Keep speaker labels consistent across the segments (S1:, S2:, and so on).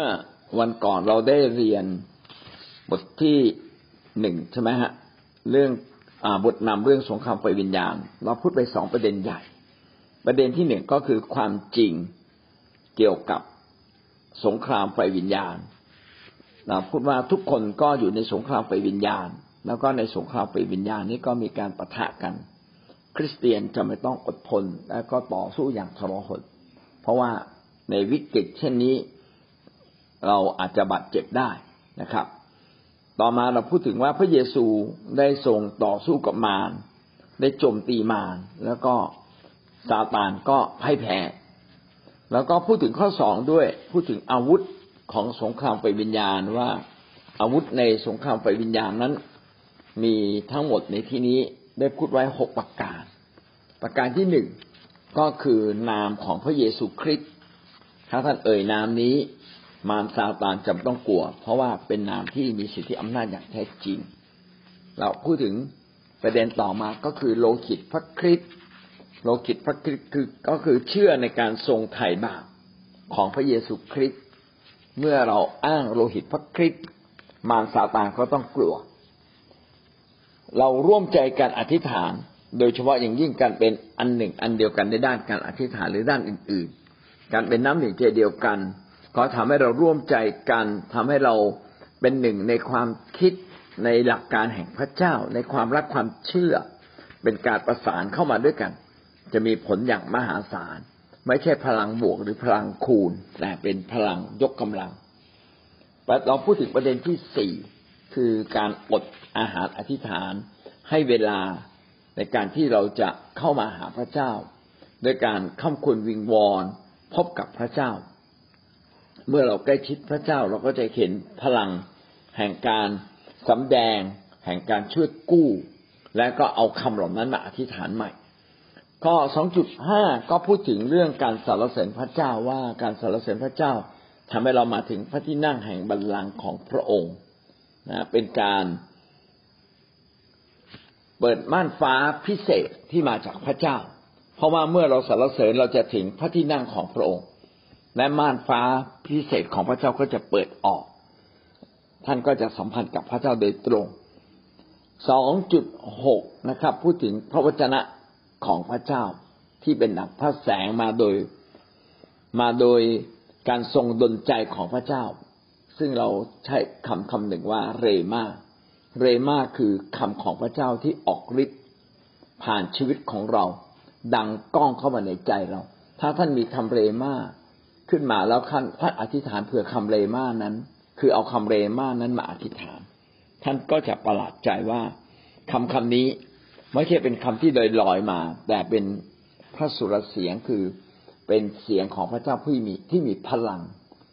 S1: มื่อวันก่อนเราได้เรียนบทที่หนึ่งใช่ไหมฮะเรื่องอบทนำเรื่องสงครามไฟวิญญาณ เราพูดไปสองประเด็นใหญ่ ประเด็นที่หนึ่งก็คือความจริงเกี่ยวกับสงครามไฟวิญญาณเราพูดว่าทุกคนก็อยู่ในสงครามไฟวิญญาณ แล้วก็ในสงครามไฟวิญญาณนี้ก็มีการประทะกัน คริสเตียนจะไม่ต้องอดทนและก็ต่อสู้อย่างทรหดเพราะว่าในวิกฤตเช่นนี้ เราอาจจะบาดเจ็บได้นะครับ ต่อมาเราพูดถึงว่าพระเยซูได้ทรงต่อสู้กับมารได้โจมตีมารแล้วก็ซาตานก็พ่ายแพ้แล้วก็พูดถึงข้อสองด้วย พูดถึงอาวุธของสงครามไฟวิญญาณว่าอาวุธในสงครามไฟวิญญาณนั้น มีทั้งหมดในที่นี้ได้พูดไว้หกประการ ประการที่หนึ่งก็คือนามของพระเยซูคริสต์ถ้าท่านเอ่ยนามนี้ มารซาตานจำต้องกลัว เพราะว่าเป็นนามที่มีสิทธิอำนาจอย่างแท้จริง เราพูดถึงประเด็นต่อมาก็คือโลหิตพระคริสต์โลหิตพระคริสต์คือก็คือเชื่อในการทรงไถ่บาปของพระเยซูคริสต์เมื่อเราอ้างโลหิตพระคริสต์มารซาตานก็ต้องกลัว เราร่วมใจกันอธิษฐาน โดยเฉพาะอย่างยิ่งการเป็นอันหนึ่งอันเดียวกันในด้านการอธิษฐานหรือด้านอื่น ๆ การเป็นน้ำหนึ่งใจเดียวกัน ก็ทำให้เราร่วมใจกันทำให้เราเป็นหนึ่งในความคิดในหลักการแห่งพระเจ้า ในความรักความเชื่อ เป็นการประสานเข้ามาด้วยกัน จะมีผลอย่างมหาศาล ไม่ใช่พลังบวกหรือพลังคูณ แต่เป็นพลังยกกำลังเราพูดถึงประเด็นที่สี่คือการอดอาหารอธิษฐานให้เวลาในการที่เราจะเข้ามาหาพระเจ้าด้วยการข้ามควรวิงวอนพบกับพระเจ้า เมื่อเราใกล้ชิดพระเจ้าเราก็จะเห็นพลังแห่งการสำแดง แห่งการช่วยกู้ และก็เอาคำเหล่านั้นมาอธิษฐานใหม่ข้อ2.5 ก็พูดถึงเรื่องการสรรเสริญพระเจ้าว่าการสรรเสริญพระเจ้าทำให้เรามาถึงพระที่นั่งแห่งบัลลังก์ของพระองค์นะเป็นการเปิดม่านฟ้าพิเศษที่มาจากพระเจ้า เพราะว่าเมื่อเราสรรเสริญเราจะถึงพระที่นั่งของพระองค์ และม่านฟ้าพิเศษของพระเจ้าก็จะเปิดออก ท่านก็จะสัมพันธ์กับพระเจ้าโดยตรงสองจุดหกนะครับ พูดถึงพระวจนะของพระเจ้าที่เป็นดังพระแสงมาโดย มาโดยการทรงดลใจของพระเจ้า ซึ่งเราใช้คำคำหนึ่งว่าเรมาเรมาคือคำของพระเจ้าที่ออกฤทธิ์ผ่านชีวิตของเรา ดังก้องเข้ามาในใจเรา ถ้าท่านมีคำเรมา ขึ้นมาแล้วท่านท่านอธิษฐานเผื่อคำเรมานั้น คือเอาคำเรมานั้นมาอธิษฐาน ท่านก็จะประหลาดใจว่าคำคำนี้ไม่ใช่เป็นคำที่ลอยลอยมา แต่เป็นพระสุรเสียงคือเป็นเสียงของพระเจ้าผู้มีที่มีพลัง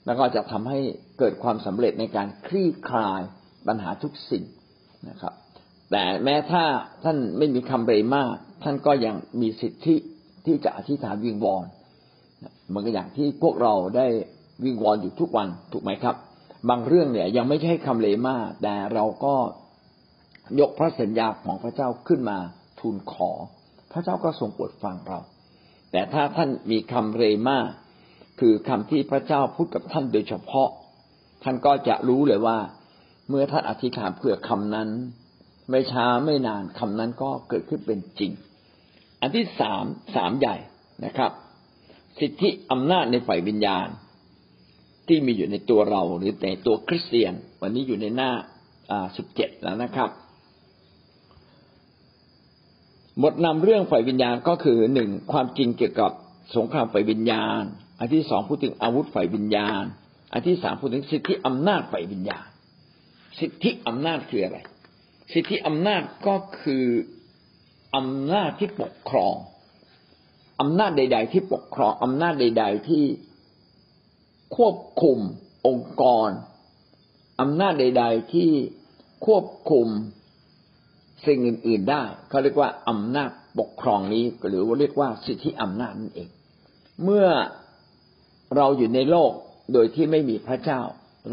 S1: แล้วก็จะทำให้เกิดความสำเร็จในการคลี่คลายปัญหาทุกสิ่งนะครับ แต่แม้ถ้าท่านไม่มีคำเรมาท่านก็ยังมีสิทธิที่จะอธิษฐานวิงวอน เหมือนกับอย่างที่พวกเราได้วิงวอนอยู่ทุกวันถูกไหมครับ บางเรื่องเนี่ยยังไม่ใช่คำเลมาแต่เราก็ยกพระสัญญาของพระเจ้าขึ้นมาทูลขอ พระเจ้าก็ทรงโปรดฟังเรา แต่ถ้าท่านมีคำเรมาคือคำที่พระเจ้าพูดกับท่านโดยเฉพาะ ท่านก็จะรู้เลยว่า เมื่อท่านอธิษฐานเพื่อคำนั้น ไม่ช้าไม่นานคำนั้นก็เกิดขึ้นเป็นจริง อันที่สามสามใหญ่นะครับ สิทธิอำนาจในฝ่ายวิญญาณ ที่มีอยู่ในตัวเราหรือในตัวคริสเตียน วันนี้อยู่ในหน้าสิบเจ็ดแล้วนะครับบทนำเรื่องฝ่ายวิญญาณก็คือหนึ่งความจริงเกี่ยวกับสงครามฝ่ายวิญญาณ อันที่สองพูดถึงอาวุธฝ่ายวิญญาณ อันที่สามพูดถึงสิทธิอำนาจฝ่ายวิญญาณ สิทธิอำนาจคืออะไร สิทธิอำนาจก็คืออำนาจที่ปกครอง อำนาจใด ๆ ที่ปกครองอำนาจใด ๆ ที่ควบคุมองค์กรอำนาจใด ๆ ที่ควบคุมสิ่งอื่น ๆได้เขาเรียกว่าอำนาจปกครองนี้หรือว่าเรียกว่าสิทธิอำนาจนั่นเอง เมื่อเราอยู่ในโลกโดยที่ไม่มีพระเจ้า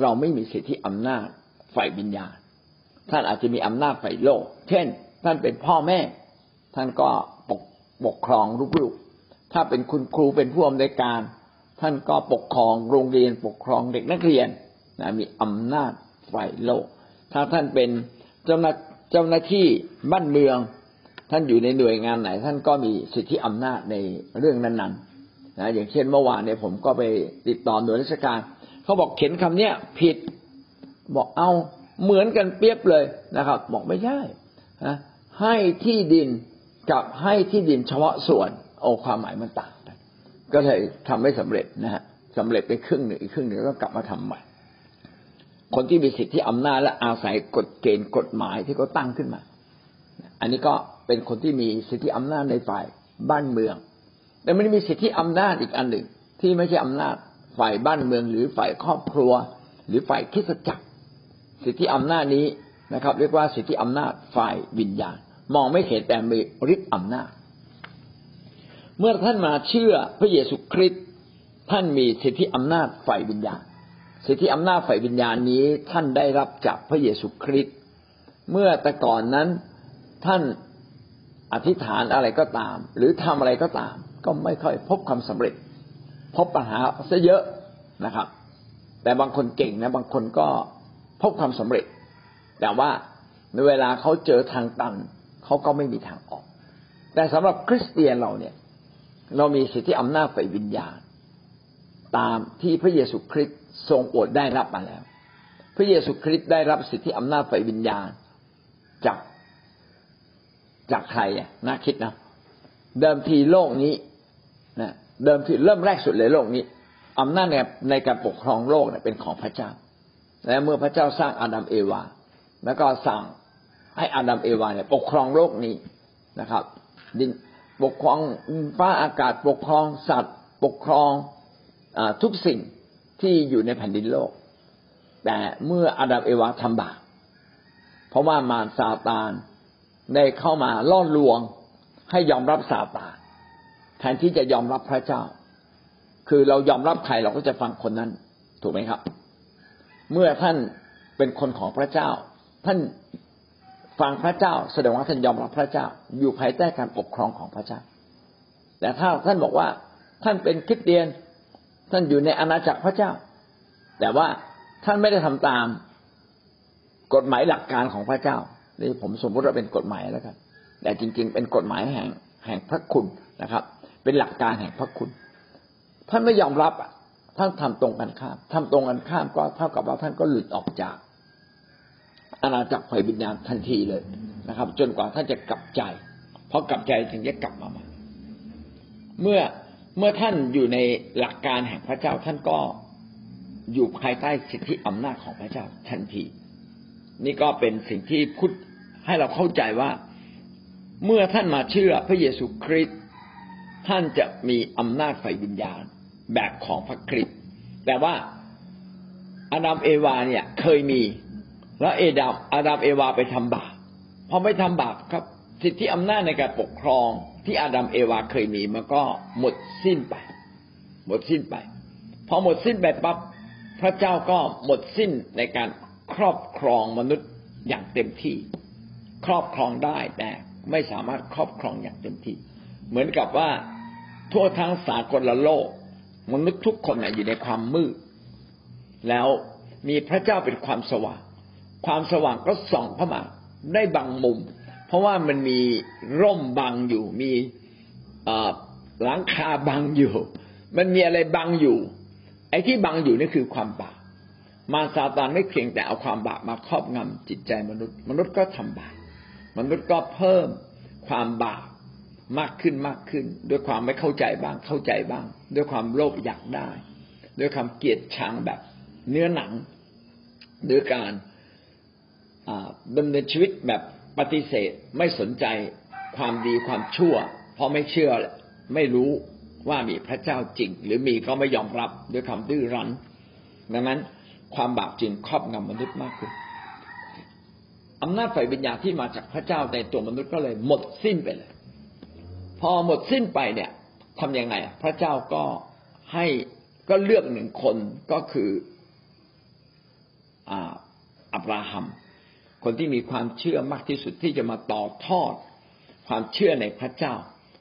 S1: เราไม่มีสิทธิอำนาจฝ่ายวิญญาณ ท่านอาจจะมีอำนาจฝ่ายโลก เช่น ท่านเป็นพ่อแม่ ท่านก็ปกปกครองลูกๆ ถ้าเป็นคุณครูเป็นผู้อำนวยการ ท่านก็ปกครองโรงเรียนปกครองเด็กนักเรียนนะมีอำนาจฝ่ายโลก ถ้าท่านเป็นเจ้าหน้าเจ้าหน้าที่บ้านเมือง ท่านอยู่ในหน่วยงานไหน ท่านก็มีสิทธิอำนาจในเรื่องนั้นๆนะอย่างเช่นเมื่อวานเนี่ยผมก็ไปติดต่อหน่วยราชการเขาบอกเขียนคำเนี้ยผิดบอกเอาเหมือนกันเปรียบเลยนะครับ บอกไม่ใช่นะให้ที่ดินกับให้ที่ดินเฉพาะส่วน โอ้ความหมายมันต่างกัน ก็เลยทำไม่สำเร็จนะฮะสำเร็จไปครึ่งหนึ่งอีกครึ่งหนึ่งก็กลับมาทำใหม่ คนที่มีสิทธิอำนาจและอาศัยกฎเกณฑ์กฎหมายที่เขาตั้งขึ้นมา อันนี้ก็เป็นคนที่มีสิทธิอำนาจในฝ่ายบ้านเมือง แต่มันมีสิทธิอำนาจอีกอันหนึ่ง ที่ไม่ใช่อำนาจฝ่ายบ้านเมือง หรือฝ่ายครอบครัว หรือฝ่ายคิดจักร สิทธิอำนาจนี้นะครับ เรียกว่าสิทธิอำนาจฝ่ายวิญญาณ มองไม่เห็นแต่มีฤทธิ์อำนาจ เมื่อท่านมาเชื่อพระเยซูคริสต์ท่านมีสิทธิอำนาจฝ่ายวิญญาณ สิทธิอำนาจฝ่ายวิญญาณนี้ท่านได้รับจากพระเยซูคริสต์เมื่อแต่ก่อนนั้นท่านอธิษฐานอะไรก็ตาม หรือทำอะไรก็ตาม ก็ไม่ค่อยพบความสำเร็จ พบปัญหาซะเยอะนะครับ แต่บางคนเก่งนะบางคนก็พบความสำเร็จ แต่ว่าในเวลาเขาเจอทางตันเขาก็ไม่มีทางออก แต่สำหรับคริสเตียนเราเนี่ย เรามีสิทธิอำนาจฝ่ายวิญญาณ ตามที่พระเยซูคริสต์ทรงโปรดได้รับมาแล้ว พระเยซูคริสต์ได้รับสิทธิอำนาจฝ่ายวิญญาณ จากจากใครอะน่าคิดนะเดิมทีโลกนี้นะเดิมทีเริ่มแรกสุดเลยโลกนี้อำนาจในในการปกครองโลกเนี่ยเป็นของพระเจ้า และเมื่อพระเจ้าสร้างอาดัมเอวา แล้วก็สั่งให้อาดัมเอวาเนี่ยปกครองโลกนี้นะครับดิน ปกครองฟ้าอากาศปกครองสัตว์ ปกครองอทุกสิ่งที่อยู่ในแผ่นดินโลก แต่เมื่ออาดัมเอวาทำบาปเพราะว่ามารซาตานได้เข้ามาล่อลวงให้ยอมรับซาตานแทนที่จะยอมรับพระเจ้า คือเรายอมรับใครเราก็จะฟังคนนั้น ถูกไหมครับ เมื่อท่านเป็นคนของพระเจ้า ท่าน ฟังพระเจ้าแสดงว่าท่านยอมรับพระเจ้า อยู่ภายใต้การปกครองของพระเจ้า แต่ถ้าท่านบอกว่าท่านเป็นคริสเตียน ท่านอยู่ในอาณาจักรพระเจ้า แต่ว่าท่านไม่ได้ทำตามกฎหมายหลักการของพระเจ้านี่ผมสมมติว่าเป็นกฎหมายแล้วกันแต่จริง ๆ เป็นกฎหมายแห่งแห่งพระคุณนะครับ เป็นหลักการแห่งพระคุณ ท่านไม่ยอมรับอะท่านทำตรงกันข้ามทำตรงกันข้ามก็เท่ากับว่าท่านก็หลุดออกจาก อาณาจักรไฟวิญญาณทันทีเลยนะครับ จนกว่าท่านจะกลับใจ เพราะกลับใจถึงจะกลับมาใหม่เมื่อเมื่อท่านอยู่ในหลักการแห่งพระเจ้าท่านก็อยู่ภายใต้สิทธิอำนาจของพระเจ้าทันที นี่ก็เป็นสิ่งที่พูดให้เราเข้าใจว่า เมื่อท่านมาเชื่อพระเยซูคริสต์ท่านจะมีอำนาจฝ่ายวิญญาณแบบของพระคริสต์แต่ว่าอาดัมเอวาเนี่ยเคยมี แล้วเอดามอาดัมเอวาไปทำบาปพอไม่ทำบาปครับ สิทธิอำนาจในการปกครองที่อาดัมเอวาเคยมีมันก็หมดสิ้นไป หมดสิ้นไปพอหมดสิ้นไปปั๊บพระเจ้าก็หมดสิ้นในการครอบครองมนุษย์อย่างเต็มที่ ครอบครองได้แต่ไม่สามารถครอบครองอย่างเต็มที่ เหมือนกับว่าทั่วทั้งสากลโลก มนุษย์ทุกคนอยู่ในความมืดแล้วมีพระเจ้าเป็นความสว่าง ความสว่างก็ส่องเข้ามาได้บางมุม เพราะว่ามันมีร่มบังอยู่ มีหลังคาบังอยู่ มันมีอะไรบังอยู่ ไอ้ที่บังอยู่นี่คือความบาปมารซาตานไม่เพียงแต่เอาความบาปมาครอบงำจิตใจมนุษย์ มนุษย์ก็ทำบาปมนุษย์ก็เพิ่มความบาปมากขึ้นมากขึ้น ด้วยความไม่เข้าใจบ้างเข้าใจบ้าง ด้วยความโลภอยากได้ ด้วยความเกลียดชังแบบเนื้อหนังด้วยการ ดำเนินชีวิตแบบปฏิเสธไม่สนใจความดีความชั่ว เพราะไม่เชื่อไม่รู้ว่ามีพระเจ้าจริง หรือมีก็ไม่ยอมรับด้วยความดื้อรั้น ดังนั้นความบาปจึงครอบงำมนุษย์มากขึ้นอำนาจฝ่ายวิญญาณที่มาจากพระเจ้าในตัวมนุษย์ก็เลยหมดสิ้นไปเลย พอหมดสิ้นไปเนี่ยทํำยังไงพระเจ้าก็ให้ก็เลือกหนึ่งคนก็คืออับราฮัม คนที่มีความเชื่อมากที่สุดที่จะมาต่อทอด ความเชื่อในพระเจ้า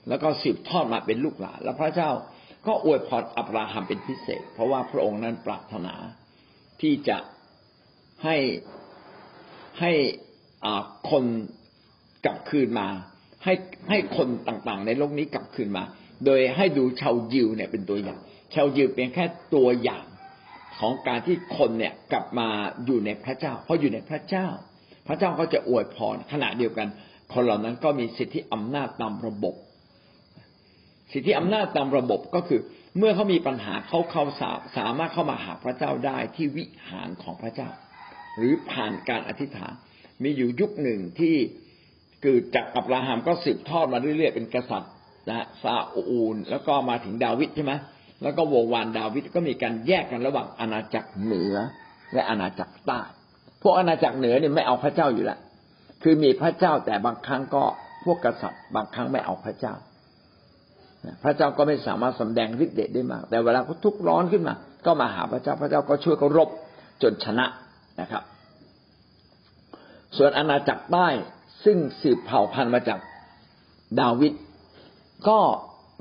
S1: แล้วก็สืบทอดมาเป็นลูกหลานแล้วพระเจ้าก็อวยพรอับราฮัมเป็นพิเศษ เพราะว่าพระองค์นั้นปรารถนาที่จะให้ให้คนกลับคืนมา ให้ให้คนต่างๆ ในโลกนี้กลับคืนมา โดยให้ดูชาวยิวเนี่ยเป็นตัวอย่าง ชาวยิวเป็นแค่ตัวอย่างของการที่คนเนี่ยกลับมาอยู่ในพระเจ้า เพราะอยู่ในพระเจ้า พระเจ้าก็จะอวยพรขณะเดียวกัน คนเหล่านั้นก็มีสิทธิอำนาจตามระบบ สิทธิอำนาจตามระบบก็คือ เมื่อเขามีปัญหาเขาเขาสาสามารถเข้ามาหาพระเจ้าได้ที่วิหารของพระเจ้า หรือผ่านการอธิษฐาน มีอยู่ยุคหนึ่งที่คือจากอับราฮัมก็สืบทอดมาเรื่อยๆเป็นกษัตริย์นะซาอูล แล้วก็มาถึงดาวิดใช่ไหมแล้วก็วงวานดาวิดก็มีการแยกกันระหว่างอาณาจักรเหนือและอาณาจักรใต้ พวกอาณาจักรเหนือเนี่ยไม่เอาพระเจ้าอยู่แล้วคือมีพระเจ้าแต่บางครั้งก็พวกกษัตริย์ บางครั้งไม่เอาพระเจ้าพระเจ้าก็ไม่สามารถสำแดงฤทธิ์เดชได้มาก แต่เวลาเขาทุกข์ร้อนขึ้นมา ก็มาหาพระเจ้า พระเจ้าก็ช่วยเขารบจนชนะนะครับ ส่วนอาณาจักรใต้ซึ่งสืบเผ่าพันธุ์มาจากดาวิดก็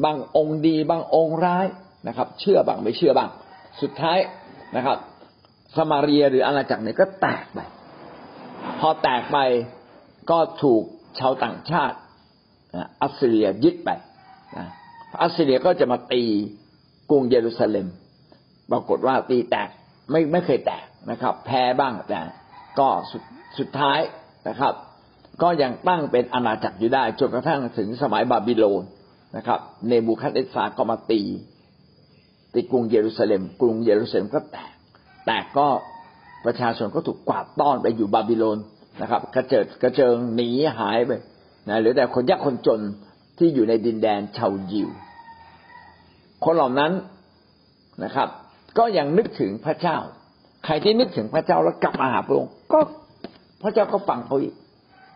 S1: บางองค์ดีบางองค์ร้ายนะครับ เชื่อบ้างไม่เชื่อบ้าง สุดท้ายนะครับ สมาเรียหรืออาณาจักรเนี่ยก็แตกไป พอแตกไปก็ถูกชาวต่างชาติอัสซีเรียยึดไปอัสซีเรียก็จะมาตีกรุงเยรูซาเล็ม ปรากฏว่าตีแตกไม่ไม่เคยแตกนะครับ แพ้บ้างแต่ก็สุดสุดท้ายนะครับ ก็ยังตั้งเป็นอาณาจักรอยู่ได้จนกระทั่งถึงสมัยบาบิโลนนะครับเนบูคัดเนสซาร์ก็มาตีตีกรุงเยรูซาเล็ม กรุงเยรูซาเล็มก็แตก แตกก็ประชาชนก็ถูกกวาดต้อนไปอยู่บาบิโลนนะครับ กระเจิดกระเจิงหนีหายไปนะหรือแต่คนยากคนจนที่อยู่ในดินแดนชาวยิว คนเหล่านั้นนะครับ ก็ยังนึกถึงพระเจ้า ใครที่นึกถึงพระเจ้าแล้วกลับมาหาพระองค์ก็พระเจ้าก็ฟังเขาอีก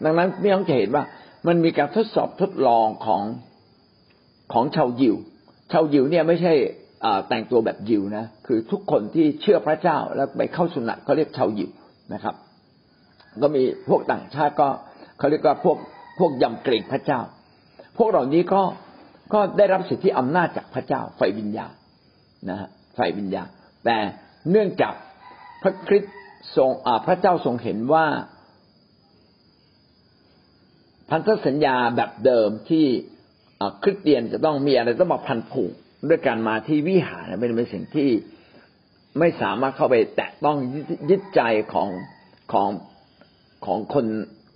S1: ดังนั้นพี่น้องจะเห็นว่า มันมีการทดสอบทดลองของของชาวยิว ชาวยิวเนี่ยไม่ใช่ แต่งตัวแบบยิวนะคือทุกคนที่เชื่อพระเจ้าแล้วไปเข้าสุนัตเขาเรียกชาวยิวนะครับ ก็มีพวกต่างชาติก็เขาเรียกว่าพวกพวกยำเกรงพระเจ้า พวกเหล่านี้ก็ก็ได้รับสิทธิอำนาจจากพระเจ้าไฟวิญญาณนะฮะไฟวิญญาณ แต่เนื่องจากพระคริสต์ทรงพระเจ้าทรงเห็นว่า พันธสัญญาแบบเดิมที่คริสเตียนจะต้องมีอะไรต้องมาพันผูก ด้วยการมาที่วิหารเป็นเป็นสิ่งที่ไม่สามารถเข้าไปแตะต้องยึดใจของของของคน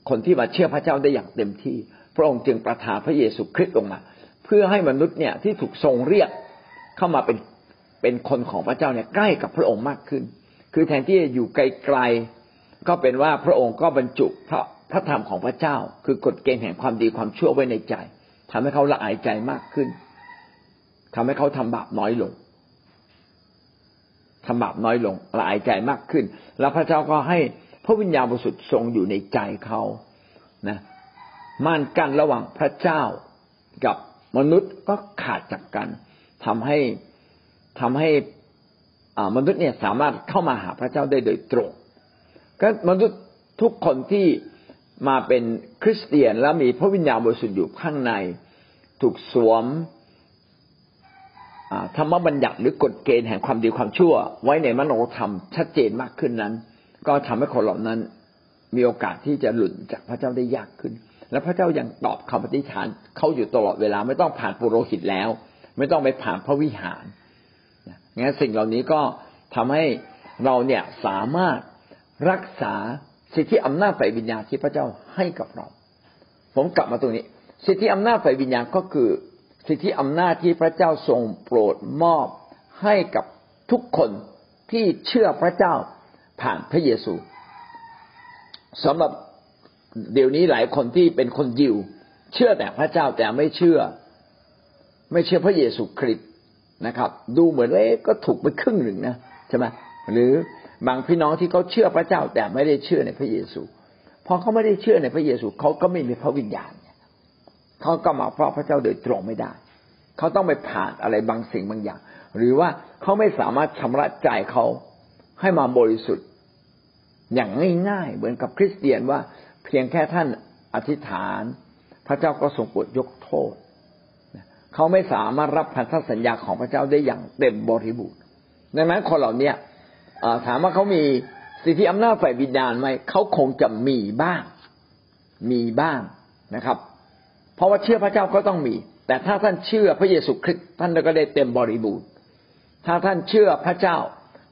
S1: คนที่มาเชื่อพระเจ้าได้อย่างเต็มที่ พระองค์จึงประทานพระเยซูคริสต์ลงมา เพื่อให้มนุษย์เนี่ยที่ถูกทรงเรียกเข้ามาเป็นเป็นคนของพระเจ้าเนี่ยใกล้กับพระองค์มากขึ้น คือแทนที่จะอยู่ไกลๆก็เป็นว่าพระองค์ก็บรรจุพระพระธรรมของพระเจ้า คือกฎเกณฑ์แห่งความดีความชั่วไว้ในใจทำให้เขาละอายใจมากขึ้น ทำให้เขาทำบาปน้อยลงทำบาปน้อยลงละอายใจมากขึ้น แล้วพระเจ้าก็ให้พระวิญญาณบริสุทธิ์ทรงอยู่ในใจเขานะม่านกั้นระหว่างพระเจ้ากับมนุษย์ก็ขาดจากกันทำให้ทำให้มนุษย์เนี่ยสามารถเข้ามาหาพระเจ้าได้โดยตรง ก็มนุษย์ทุกคนที่มาเป็นคริสเตียนแล้วมีพระวิญญาณบริสุทธิ์อยู่ข้างใน ถูกสวม ธรรมบัญญัติหรือกฎเกณฑ์แห่งความดีความชั่ว ไว้ในมโนธรรมชัดเจนมากขึ้นนั้น ก็ทำให้คนเหล่านั้นมีโอกาสที่จะหลุดจากพระเจ้าได้ยากขึ้น และพระเจ้ายังตอบคำปฏิฐานเขาอยู่ตลอดเวลาไม่ต้องผ่านปุโรหิตแล้ว ไม่ต้องไปผ่านพระวิหารงั้นสิ่งเหล่านี้ก็ทำให้เราเนี่ยสามารถรักษาสิทธิอำนาจฝ่ายวิญญาณที่พระเจ้าให้กับเรา ผมกลับมาตรงนี้ สิทธิอำนาจฝ่ายวิญญาณก็คือ สิทธิอำนาจที่พระเจ้าทรงโปรดมอบให้กับทุกคนที่เชื่อพระเจ้าผ่านพระเยซูสำหรับเดี๋ยวนี้หลายคนที่เป็นคนยิว เชื่อแต่พระเจ้าแต่ไม่เชื่อ ไม่เชื่อพระเยซูคริสต์นะครับ ดูเหมือนว่าก็ถูกไปครึ่งหนึ่งนะใช่ไหมหรือบางพี่น้องที่เขาเชื่อพระเจ้าแต่ไม่ได้เชื่อในพระเยซูพอเขาไม่ได้เชื่อในพระเยซูเขาก็ไม่มีพระวิญญาณ เขาก็มาเพราะพระเจ้าโดยตรงไม่ได้ เขาต้องไปผ่านอะไรบางสิ่งบางอย่าง หรือว่าเขาไม่สามารถชำระใจเขาให้มาบริสุทธิ์ อย่างง่ายๆ เหมือนกับคริสเตียนว่าเพียงแค่ท่านอธิษฐาน พระเจ้าก็ทรงโปรดยกโทษเขาไม่สามารถรับพันธสัญญาของพระเจ้าได้อย่างเต็มบริบูรณ์ดังนั้นคนเหล่านี้ถามว่าเขามีสิทธิอำนาจฝ่ายวิญญาณไหมเขาคงจะมีบ้าง มีบ้างนะครับ เพราะว่าเชื่อพระเจ้าก็ต้องมี แต่ถ้าท่านเชื่อพระเยซูคริสต์ท่านก็ได้เต็มบริบูรณ์ ถ้าท่านเชื่อพระเจ้า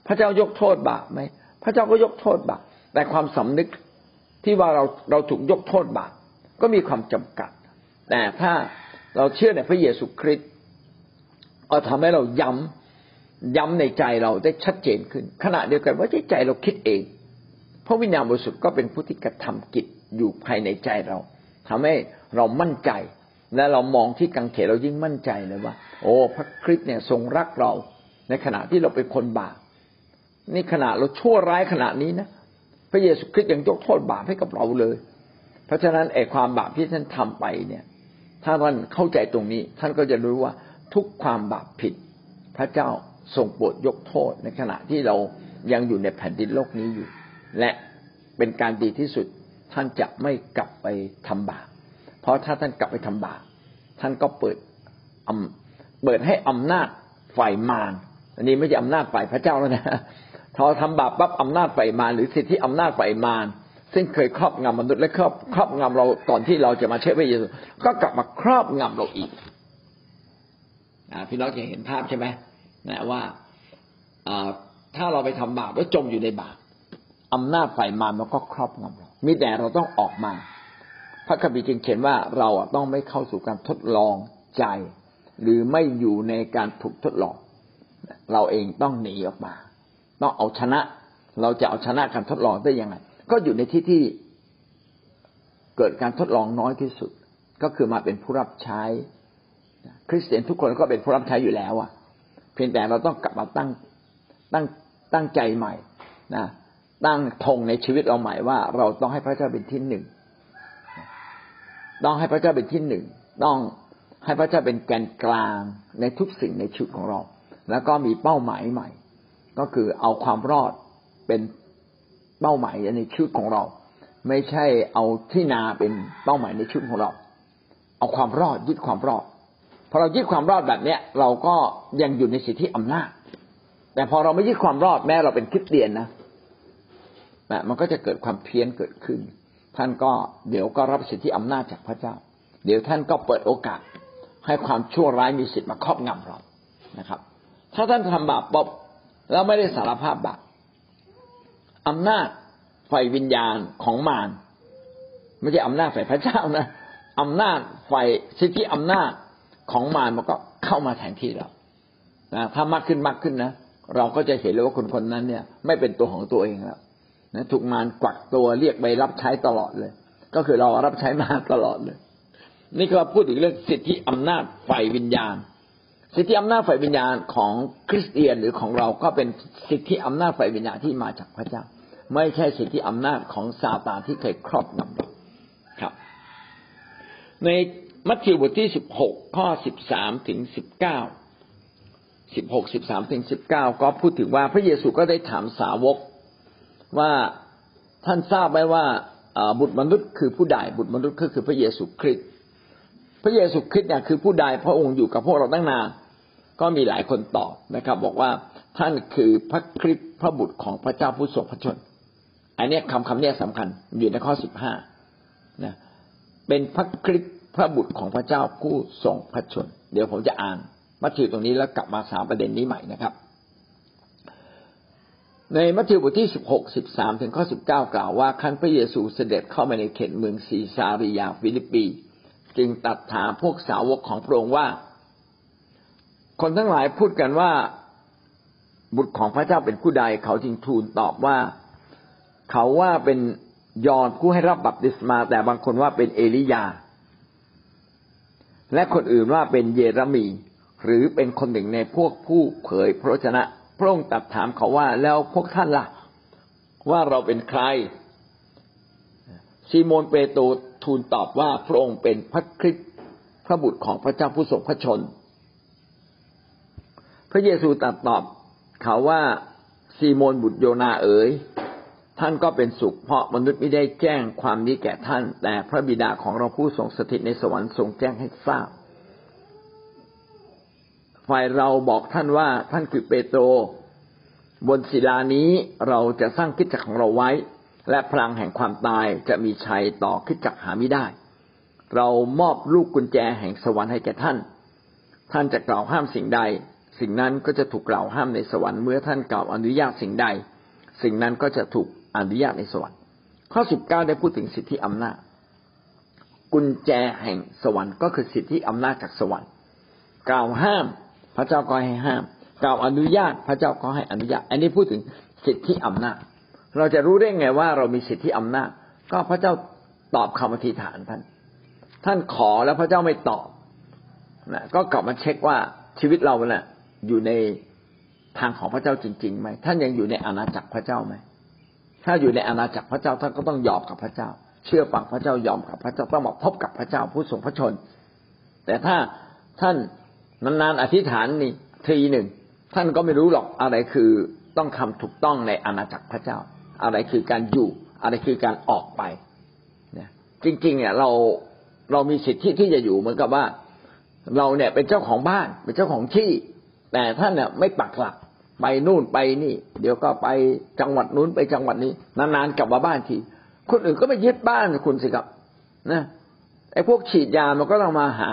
S1: พระเจ้ายกโทษบาปไหมพระเจ้าก็ยกโทษบาปแต่ความสำนึกที่ว่าเราเราถูกยกโทษบาปก็มีความจำกัด แต่ถ้าเราเชื่อในพระเยซูคริสต์ก็ทำให้เราย้ำย้ำในใจเราได้ชัดเจนขึ้น ขณะเดียวกันว่าใจเราคิดเองพระวิญญาณบริสุทธิ์ก็เป็นผู้ที่กระทำกิจอยู่ภายในใจเราทำให้ เรามั่นใจ และเรามองที่กังเขนเรายิ่งมั่นใจเลยว่า โอ้พระคริสต์เนี่ยทรงรักเรา ในขณะที่เราเป็นคนบาปนี่ขณะเราชั่วร้ายขณะนี้นะพระเยซูคริสต์ยังยกโทษบาปให้กับเราเลย เพราะฉะนั้นไอ้ความบาปที่ท่านทำไปเนี่ย ถ้าท่านเข้าใจตรงนี้ ท่านก็จะรู้ว่าทุกความบาปผิด พระเจ้าทรงโปรดยกโทษ ในขณะที่เรายังอยู่ในแผ่นดินโลกนี้อยู่ และเป็นการดีที่สุดท่านจะไม่กลับไปทำบาป เพราะถ้าท่านกลับไปทำบาปท่านก็เปิดเปิดให้อำนาจฝ่ายมารอันนี้ไม่ใช่อำนาจฝ่ายพระเจ้าแล้วนะพอทำบาปปั๊บอำนาจฝ่ายมารหรือสิทธิอำนาจฝ่ายมารซึ่งเคยครอบงำมนุษย์และครอบครอบงำเราก่อนที่เราจะมาเชื่อพระเยซูก็กลับมาครอบงำเราอีกพี่น้องจะเห็นภาพใช่ไหมนะว่าถ้าเราไปทำบาปแล้วจมอยู่ในบาปอำนาจฝ่ายมารมันก็ครอบงำเรา มีแต่เราต้องออกมา พระคัมภีร์จึงเขียนว่าเราต้องไม่เข้าสู่การทดลองใจ หรือไม่อยู่ในการถูกทดลอง เราเองต้องหนีออกมา ต้องเอาชนะ เราจะเอาชนะการทดลองได้ยังไง ก็อยู่ในที่ที่เกิดการทดลองน้อยที่สุด ก็คือมาเป็นผู้รับใช้ คริสเตียนทุกคนก็เป็นผู้รับใช้อยู่แล้วอะ เพียงแต่เราต้องกลับมาตั้งตั้งตั้งใจใหม่นะตั้งธงในชีวิตเราใหม่ว่า เราต้องให้พระเจ้าเป็นที่หนึ่ง ต้องให้พระเจ้าเป็นที่หนึ่ง ต้องให้พระเจ้าเป็นแกนกลางในทุกสิ่งในชีวิตของเรา แล้วก็มีเป้าหมายใหม่ ก็คือเอาความรอดเป็นเป้าหมายในชีวิตของเรา ไม่ใช่เอาที่นาเป็นเป้าหมายในชีวิตของเรา เอาความรอดยึดความรอดพอเรายึดความรอดแบบเนี้ยเราก็ยังอยู่ในสิทธิอำนาจ แต่พอเราไม่ยึดความรอดแม้เราเป็นคริสเตียนนะมันก็จะเกิดความเพี้ยนเกิดขึ้น ท่านก็เดี๋ยวก็รับสิทธิอำนาจจากพระเจ้า เดี๋ยวท่านก็เปิดโอกาส ให้ความชั่วร้ายมีสิทธิ์มาครอบงำเรานะครับ ถ้าท่านทำบาปปบแล้วไม่ได้สารภาพบาปอำนาจไฟวิญญาณของมารไม่ใช่อำนาจฝ่ายพระเจ้านะอำนาจไฟสิทธิอำนาจของมารมันก็เข้ามาแทนที่เรานะถ้ามากขึ้นมากขึ้นนะเราก็จะเห็นเลยว่าคนคนนั้นเนี่ย ไม่เป็นตัวของตัวเองแล้ว นะถูกมารกวักตัวเรียกไปรับใช้ตลอดเลย ก็คือเรารับใช้มาตลอดเลย นี่ก็พูดถึงเรื่องสิทธิอำนาจฝ่ายวิญญาณ สิทธิอำนาจฝ่ายวิญญาณของคริสเตียนหรือของเราก็เป็นสิทธิอำนาจฝ่ายวิญญาณที่มาจากพระเจ้า ไม่ใช่สิทธิอำนาจของซาตานที่เคยครอบงำเราครับ ในมัทธิวบทที่สิบหกข้อสิบสามถึงสิบเก้าสิบหกสิบสามถึงสิบเก้าก็พูดถึงว่าพระเยซูก็ได้ถามสาวก ว่าท่านทราบไหมว่าบุตรมนุษย์คือผู้ใดบุตรมนุษย์ก็คือพระเยซูคริสต์พระเยซูคริสต์เนี่ยคือผู้ใดพระองค์อยู่กับพวกเราตั้งนานก็มีหลายคนตอบนะครับ บอกว่าท่านคือพระคริสต์พระบุตรของพระเจ้าผู้ทรงพระชนม์ อันนี้คำคำนี้สำคัญอยู่ในข้อสิบห้านะเป็นพระคริสต์พระบุตรของพระเจ้าผู้ทรงพระชนม์ เดี๋ยวผมจะอ่านมัทธิวตรงนี้แล้วกลับมาสามประเด็นนี้ใหม่นะครับ ในมัทธิวบทที่สิบหกสิบสามถึงข้อสิบเก้ากล่าวว่าครั้นพระเยซูเสด็จเข้ามาในเขตเมืองซีซารียาฟีลิปปี จึงตัดถามพวกสาวกของพระองค์ว่า คนทั้งหลายพูดกันว่า บุตรของพระเจ้าเป็นผู้ใดเขาจึงทูลตอบว่า เขาว่าเป็นยอนผู้ให้รับบัพติศมา แต่บางคนว่าเป็นเอลิยา และคนอื่นว่าเป็นเยเรมี หรือเป็นคนหนึ่งในพวกผู้เผยพระชนะ พระองค์ตัดถามเขาว่าแล้วพวกท่านล่ะ ว่าเราเป็นใครซีโมนเปโตรทูลตอบว่าพระองค์เป็นพระคริสต์พระบุตรของพระเจ้าผู้ทรงพระชน พระเยซูตรัสตอบเขาว่าซีโมนบุตรโยนาเอ๋ยท่านก็เป็นสุข เพราะมนุษย์ไม่ได้แจ้งความนี้แก่ท่าน แต่พระบิดาของเราผู้ทรงสถิตในสวรรค์ทรงแจ้งให้ทราบ ฝ่ายเราบอกท่านว่าท่านคือเปโตร บนศิลานี้เราจะสร้างคิดจักรของเราไว้ และพลังแห่งความตายจะมีชัยต่อคิดจักรหาไม่ได้ เรามอบลูกกุญแจแห่งสวรรค์ให้แก่ท่าน ท่านจะกล่าวห้ามสิ่งใด สิ่งนั้นก็จะถูกกล่าวห้ามในสวรรค์เมื่อท่านกล่าวอนุญาตสิ่งใด สิ่งนั้นก็จะถูกอนุญาตในสวรรค์ ข้อสิบเก้าได้พูดถึงสิทธิอำนาจ กุญแจแห่งสวรรค์ก็คือสิทธิอำนาจจากสวรรค์ กล่าวห้าม พระเจ้าก็ให้ห้ามกล่าวอนุญาตพระเจ้าก็ให้อนุญาต อันนี้พูดถึงสิทธิอำนาจ เราจะรู้ได้ไงว่าเรามีสิทธิอำนาจ ก็พระเจ้าตอบคำอธิษฐานท่าน ท่านขอแล้วพระเจ้าไม่ตอบนะก็กลับมาเช็คว่าชีวิตเราเนะ่ะอยู่ในทางของพระเจ้าจริงๆไหมท่านยังอยู่ในอาณาจักรพระเจ้าไหมถ้าอยู่ในอาณาจักรพระเจ้าท่านก็ต้องยอมกับพระเจ้า เชื่อฟังพระเจ้ายอมกับพระเจ้าต้องมาพบกับพระเจ้าผู้ทรงพระชน แต่ถ้าท่าน นานๆอธิษฐานนี่ทีหนึ่ง ท่านก็ไม่รู้หรอกอะไรคือต้องทำถูกต้องในอาณาจักรพระเจ้า อะไรคือการอยู่อะไรคือการออกไปเนี่ยจริงๆเนี่ยเราเรามีสิทธิที่จะอยู่เหมือนกับว่า เราเนี่ยเป็นเจ้าของบ้าน เป็นเจ้าของที่ แต่ท่านเนี่ยไม่ปักหลักไปนู่นไปนี่ เดี๋ยวก็ไปจังหวัดนู้นไปจังหวัดนี้ นานๆกลับมาบ้านทีคนอื่นก็ไปยึดบ้านคุณสิครับนะไอ้พวกฉีดยามันก็ต้องมาหา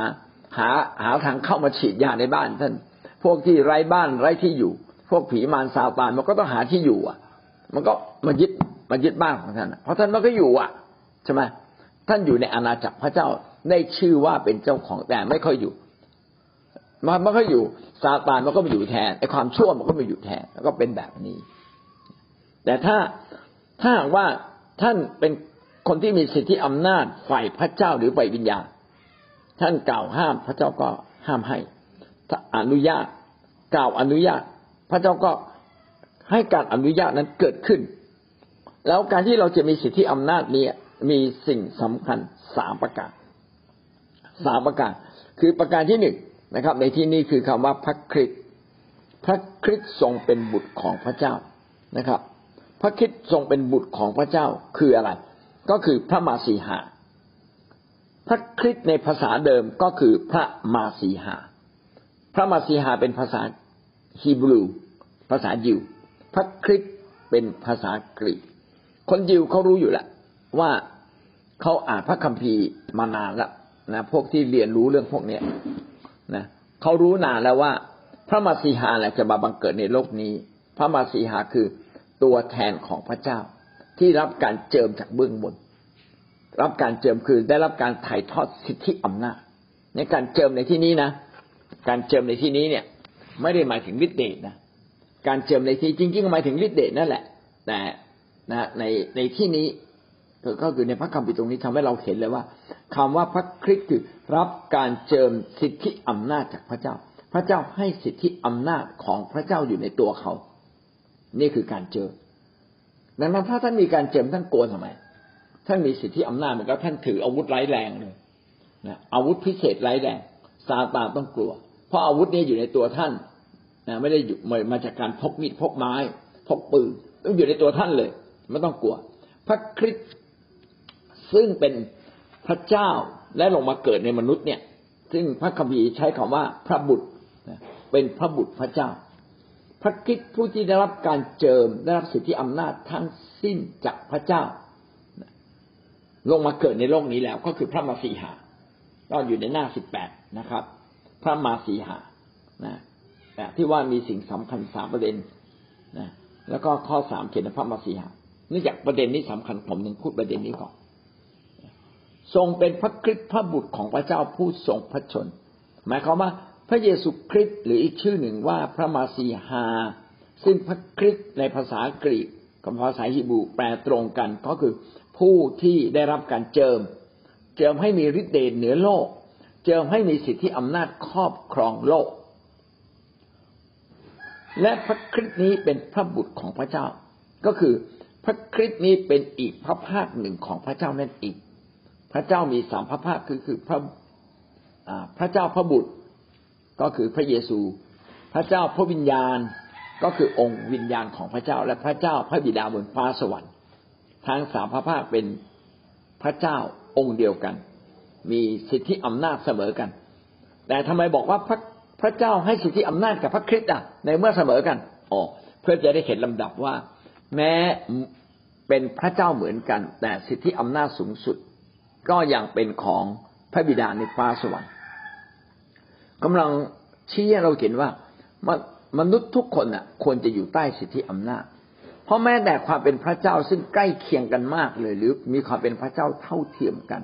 S1: หาหาทางเข้ามาฉีดยาในบ้านท่าน พวกที่ไร้บ้านไร้ที่อยู่ พวกผีมารซาตานมันก็ต้องหาที่อยู่ อะ มันก็มายึดมายึดบ้านของท่านเพราะท่านมันก็อยู่อะใช่ไหมท่านอยู่ในอาณาจักรพระเจ้าได้ชื่อว่าเป็นเจ้าของแต่ไม่ค่อยอยู่มันไม่ค่อยอยู่ซาตานมันก็มาอยู่แทนไอ้ความชั่วมันก็มาอยู่แทนแล้วก็เป็นแบบนี้ แต่ถ้าถ้าว่าท่านเป็นคนที่มีสิทธิอำนาจฝ่ายพระเจ้าหรือฝ่ายวิญญาณ ท่านกล่าวห้ามพระเจ้าก็ห้ามให้ถ้าอนุญาตกล่าวอนุญาต พระเจ้าก็ให้การอนุญาตนั้นเกิดขึ้น แล้วการที่เราจะมีสิทธิอำนาจนี้มีสิ่งสำคัญสามประการสามประการ คือประการที่หนึ่งนะครับ ในที่นี้คือคำว่าพระคริสต์พระคริสต์ทรงเป็นบุตรของพระเจ้านะครับ พระคริสต์ทรงเป็นบุตรของพระเจ้าคืออะไร ก็คือพระมาสีหา พระคริสต์ในภาษาเดิมก็คือพระมาสีหา พระมาสีหาเป็นภาษาฮีบรู ภาษายิว พระคริสต์เป็นภาษากรีก คนยิวเขารู้อยู่แล้วว่าเขาอ่านพระคัมภีร์มานานแล้วนะพวกที่เรียนรู้เรื่องพวกเนี้ยนะเขารู้นานแล้วว่า พระมาสีหาแหละจะมาบังเกิดในโลกนี้ พระมาสีหาคือตัวแทนของพระเจ้าที่รับการเจิมจากเบื้องบน รับการเจิมคือได้รับการถ่ายทอดสิทธิอำนาจ ในการเจิมในที่นี้นะ การเจิมในที่นี้เนี่ย ไม่ได้หมายถึงฤทธิเดชนะ การเจิมในที่จริงๆหมายถึงฤทธิเดชนั่นแหละ แต่นะในในที่นี้ก็คือในพระคัมภีร์ตรงนี้ทำให้เราเห็นเลยว่าคำว่าพระคริสต์คือรับการเจิมสิทธิอำนาจจากพระเจ้า พระเจ้าให้สิทธิอำนาจของพระเจ้าอยู่ในตัวเขา นี่คือการเจิมดังนั้นถ้าท่านมีการเจิมท่านโกนทำไม ท่านมีสิทธิอำนาจเหมือนกับท่านถืออาวุธร้ายแรงเลยนะอาวุธพิเศษร้ายแรงซาตานต้องกลัว เพราะอาวุธนี้อยู่ในตัวท่านนะไม่ได้อยู่มาจากการพกมีดพกไม้ พกปืนต้องอยู่ในตัวท่านเลยไม่ต้องกลัว พระคริสต์ซึ่งเป็นพระเจ้าและลงมาเกิดในมนุษย์เนี่ย ซึ่งพระคัมภีร์ใช้คำว่าพระบุตรเป็นพระบุตรพระเจ้า พระคริสต์ผู้ที่ได้รับการเจิมได้รับสิทธิอำนาจทั้งสิ้นจากพระเจ้า ลงมาเกิดในโลกนี้แล้ว ก็คือพระมาสีหา ก็อยู่ในหน้าสิบแปดนะครับ พระมาสีหานะที่ว่ามีสิ่งสำคัญสามประเด็นนะแล้วก็ข้อสามเขียนพระมาสีหาเนื่องจากประเด็นนี้สำคัญผมหนึ่งพูดประเด็นนี้ก่อนทรงเป็นพระคริสต์พระบุตรของพระเจ้าผู้ทรงพระชน หมายความว่าพระเยซูคริสต์หรืออีกชื่อหนึ่งว่าพระมาสีหา ซึ่งพระคริสต์ในภาษากรีกกับภาษาฮิบรูแปลตรงกันก็คือ ผู้ที่ได้รับการเจิม เจิมให้มีฤทธิ์เดชเหนือโลก เจิมให้มีสิทธิอำนาจครอบครองโลก และพระคริสต์นี้เป็นพระบุตรของพระเจ้า ก็คือพระคริสต์นี้เป็นอีกพระภาคหนึ่งของพระเจ้านั่นเองพระเจ้ามีสามพระภาคคือคือพระพระเจ้าพระบุตรก็คือพระเยซู พระเจ้าพระวิญญาณก็คือองค์วิญญาณของพระเจ้า และพระเจ้าพระบิดาบนฟ้าสวรรค์ ทั้งสามพระภาคเป็นพระเจ้าองค์เดียวกัน มีสิทธิอำนาจเสมอกัน แต่ทำไมบอกว่าพระพระเจ้าให้สิทธิอำนาจกับพระคริสต์อะในเมื่อเสมอกันอ๋อเพื่อจะได้เห็นลำดับว่า แม้เป็นพระเจ้าเหมือนกัน แต่สิทธิอำนาจสูงสุด ก็ยังเป็นของพระบิดาในฟ้าสวรรค์กำลังชี้ให้เราเห็นว่ามนุษย์ทุกคนอะ ควรจะอยู่ใต้สิทธิอำนาจ เพราะแม้แต่ความเป็นพระเจ้าซึ่งใกล้เคียงกันมากเลย หรือมีความเป็นพระเจ้าเท่าเทียมกัน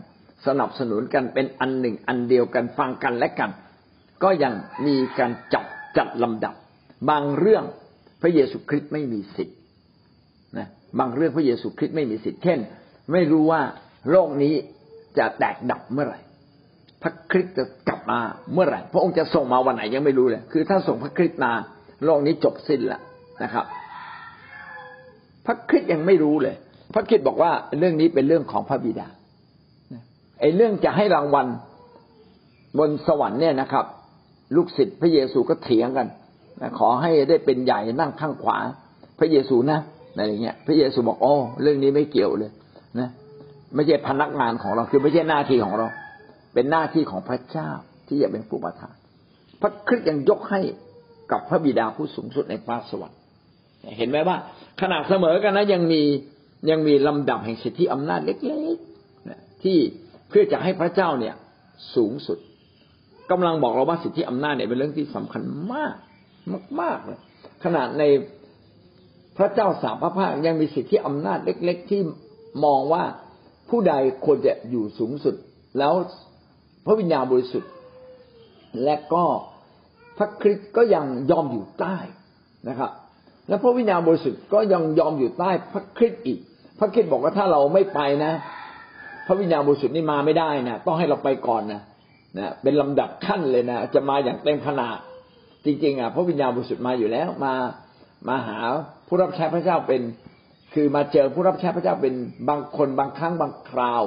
S1: สนับสนุนกันเป็นอันหนึ่งอันเดียวกันฟังกันและกัน ก็ยังมีการจับจัดลำดับ บางเรื่องพระเยซูคริสต์ไม่มีสิทธิ์นะบางเรื่องพระเยซูคริสต์ไม่มีสิทธิ์เช่น ไม่รู้ว่าโลกนี้จะแตกดับเมื่อไหร่ พระคริสต์จะกลับมาเมื่อไหร่ พระองค์จะส่งมาวันไหนยังไม่รู้เลย คือถ้าส่งพระคริสต์มาโลกนี้จบสิ้นแล้วนะครับ พระคริสยังไม่รู้เลย พระคริสบอกว่าเรื่องนี้เป็นเรื่องของพระบิดาไอ้เรื่องจะให้รางวัลบนสวรรค์เนี่ยนะครับ ลูกศิษย์พระเยซูก็เถียงกันขอให้ได้เป็นใหญ่นั่งข้างขวา พระเยซูนะอะไรเงี้ย พระเยซูบอกโอ้เรื่องนี้ไม่เกี่ยวเลยนะไม่ใช่พนักงานของเราคือไม่ใช่หน้าที่ของเรา เป็นหน้าที่ของพระเจ้าที่จะเป็นผู้ประทาน พระคริสต์ยังยกให้กับพระบิดาผู้สูงสุดในฟ้าสวรรค์ เห็นไหมว่า ขนาดเสมอกันนะยังมียังมีลำดับแห่งสิทธิอำนาจเล็กๆที่เพื่อจะให้พระเจ้าเนี่ย สูงสุดกำลังบอกเราว่าสิทธิอำนาจเนี่ยเป็นเรื่องที่สำคัญมากมากๆเลยขนาดในพระเจ้าสามพระภาคยังมีสิทธิอำนาจเล็ก ๆ ที่มองว่าผู้ใดควรจะอยู่สูงสุด แล้วพระวิญญาณบริสุทธิ์ และก็พระคริสต์ก็ยังยอมอยู่ใต้นะครับ และพระวิญญาณบริสุทธิ์ก็ยังยอมอยู่ใต้พระคริสต์อีก พระคริสต์บอกว่าถ้าเราไม่ไปนะ พระวิญญาณบริสุทธิ์นี่มาไม่ได้นะต้องให้เราไปก่อนนะนะเป็นลำดับขั้นเลยนะจะมาอย่างเต็มขนาด จริง ๆ อะ พระวิญญาณบริสุทธิ์มาอยู่แล้ว มามาหาผู้รับใช้พระเจ้าเป็น คือมาเจอผู้รับใช้พระเจ้าเป็นบางคนบางครั้งบางคราว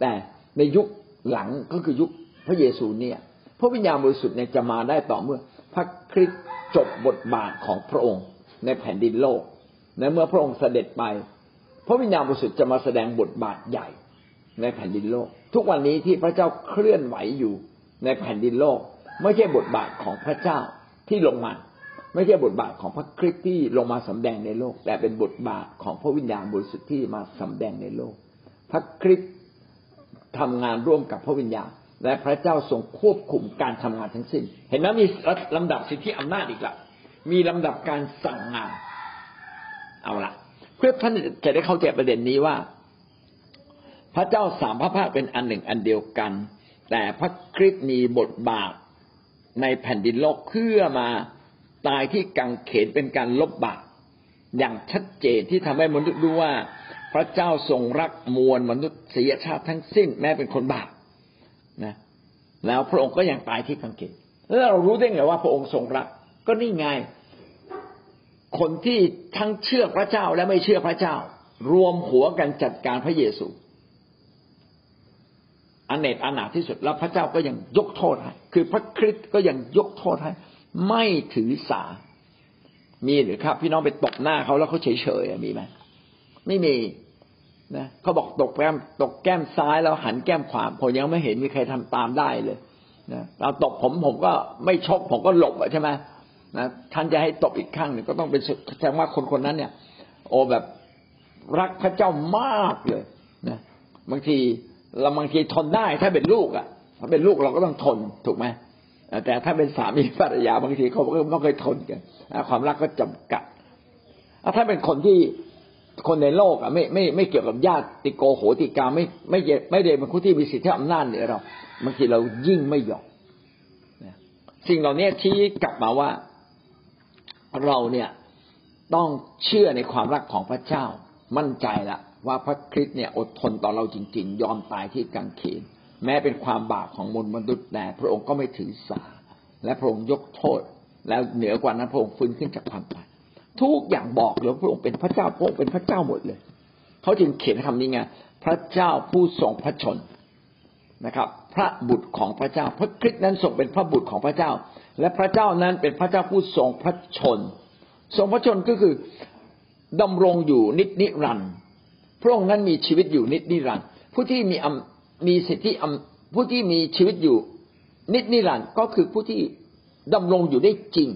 S1: แต่ในยุคหลังก็คือยุคพระเยซูเนี่ย พระวิญญาณบริสุทธิ์เนี่ยจะมาได้ต่อเมื่อ พระคริสต์จบบทบาทของพระองค์ ในแผ่นดินโลกและเมื่อพระองค์เสด็จไป พระวิญญาณบริสุทธิ์จะมาแสดงบทบาทใหญ่ในแผ่นดินโลก ทุกวันนี้ที่พระเจ้าเคลื่อนไหวอยู่ในแผ่นดินโลก ไม่ใช่บทบาทของพระเจ้าที่ลงมาไม่ใช่บทบาทของพระคริสต์ที่ลงมาสำแดงในโลก แต่เป็นบทบาทของพระวิญญาณบริสุทธิ์ที่มาสำแดงในโลก พระคริสต์ทำงานร่วมกับพระวิญญาณ และพระเจ้าทรงควบคุมการทำงานทั้งสิ้น เห็นไหมมีลำดับสิทธิอำนาจอีกละ มีลำดับการสั่งงาน เอาละเพื่อท่านจะได้เข้าใจประเด็นนี้ว่า พระเจ้าสามพระภาคเป็นอันหนึ่งอันเดียวกัน แต่พระคริสต์มีบทบาทในแผ่นดินโลกเพื่อมาตายที่กังเขนเป็นการลบบาปอย่างชัดเจนที่ทำให้มนุษย์รู้ว่า พระเจ้าทรงรักมวลมนุษยชาติทั้งสิ้นแม้เป็นคนบาปนะแล้วพระองค์ก็ยังตายที่กังเขนแล้วเรารู้ได้ไงว่าพระองค์ทรงรัก ก็นี่ไง คนที่ทั้งเชื่อพระเจ้าและไม่เชื่อพระเจ้า รวมหัวกันจัดการพระเยซูอันเนตอนาถที่สุดแล้วพระเจ้าก็ยังยกโทษให้คือพระคริสต์ก็ยังยกโทษให้ไม่ถือสา มีหรือครับ พี่น้องไปตบหน้าเขาแล้วเขาเฉยเฉยมีไหมไม่มีนะเขาบอกตกแก้มตกแก้มซ้ายแล้วหันแก้มขวาผมยังไม่เห็นมีใครทำตามได้เลยนะเราตบผมผมก็ไม่ชกผมก็หลบใช่ไหม นะท่านจะให้ตบอีกข้างหนึ่งก็ต้องเป็นแสดงว่าคนคนนั้นเนี่ย โอแบบรักพระเจ้ามากเลยนะบางทีเราบางทีทนได้ถ้าเป็นลูกอะ ถ้าเป็นลูกเราก็ต้องทนถูกไหมแต่ถ้าเป็นสามีภรรยาบางทีเขาก็ไม่เคยทนกันความรักก็จำกัดถ้าเป็นคนที่คนในโลกอะไม่ไม่ไม่เกี่ยวกับญาติโกโหติกาไม่ไม่ไม่ได้เป็นผู้ที่มีสิทธิอำนาจเหนือเราบางทีเรายิ่งไม่ยอมสิ่งเหล่านี้ชี้กลับมาว่า เราเนี่ยต้องเชื่อในความรักของพระเจ้า มั่นใจละว่าพระคริสต์เนี่ยอดทนต่อเราจริง ๆ ยอมตายที่กังเขน แม้เป็นความบาปของมนุษย์มนุษย์แต่พระองค์ก็ไม่ถือสา และพระองค์ยกโทษ แล้วเหนือกว่านั้นพระองค์ฟื้นขึ้นจากความตายทุกอย่างบอกเลยพระองค์เป็นพระเจ้าพระองค์เป็นพระเจ้าหมดเลย เขาจึงเขียนคำนี้ไงพระเจ้าผู้ทรงพระชนนะครับ พระบุตรของพระเจ้า พระคริสต์นั้นทรงเป็นพระบุตรของพระเจ้า และพระเจ้านั้นเป็นพระเจ้าผู้ทรงพระชน ทรงพระชนก็คือดำรงอยู่นิจนิรันดร์พระองค์นั้นมีชีวิตอยู่นิจนิรันดร์ผู้ที่มีมีสิทธิผู้ที่มีชีวิตอยู่นิจนิรันดร์ก็คือผู้ที่ดำรงอยู่ได้จริง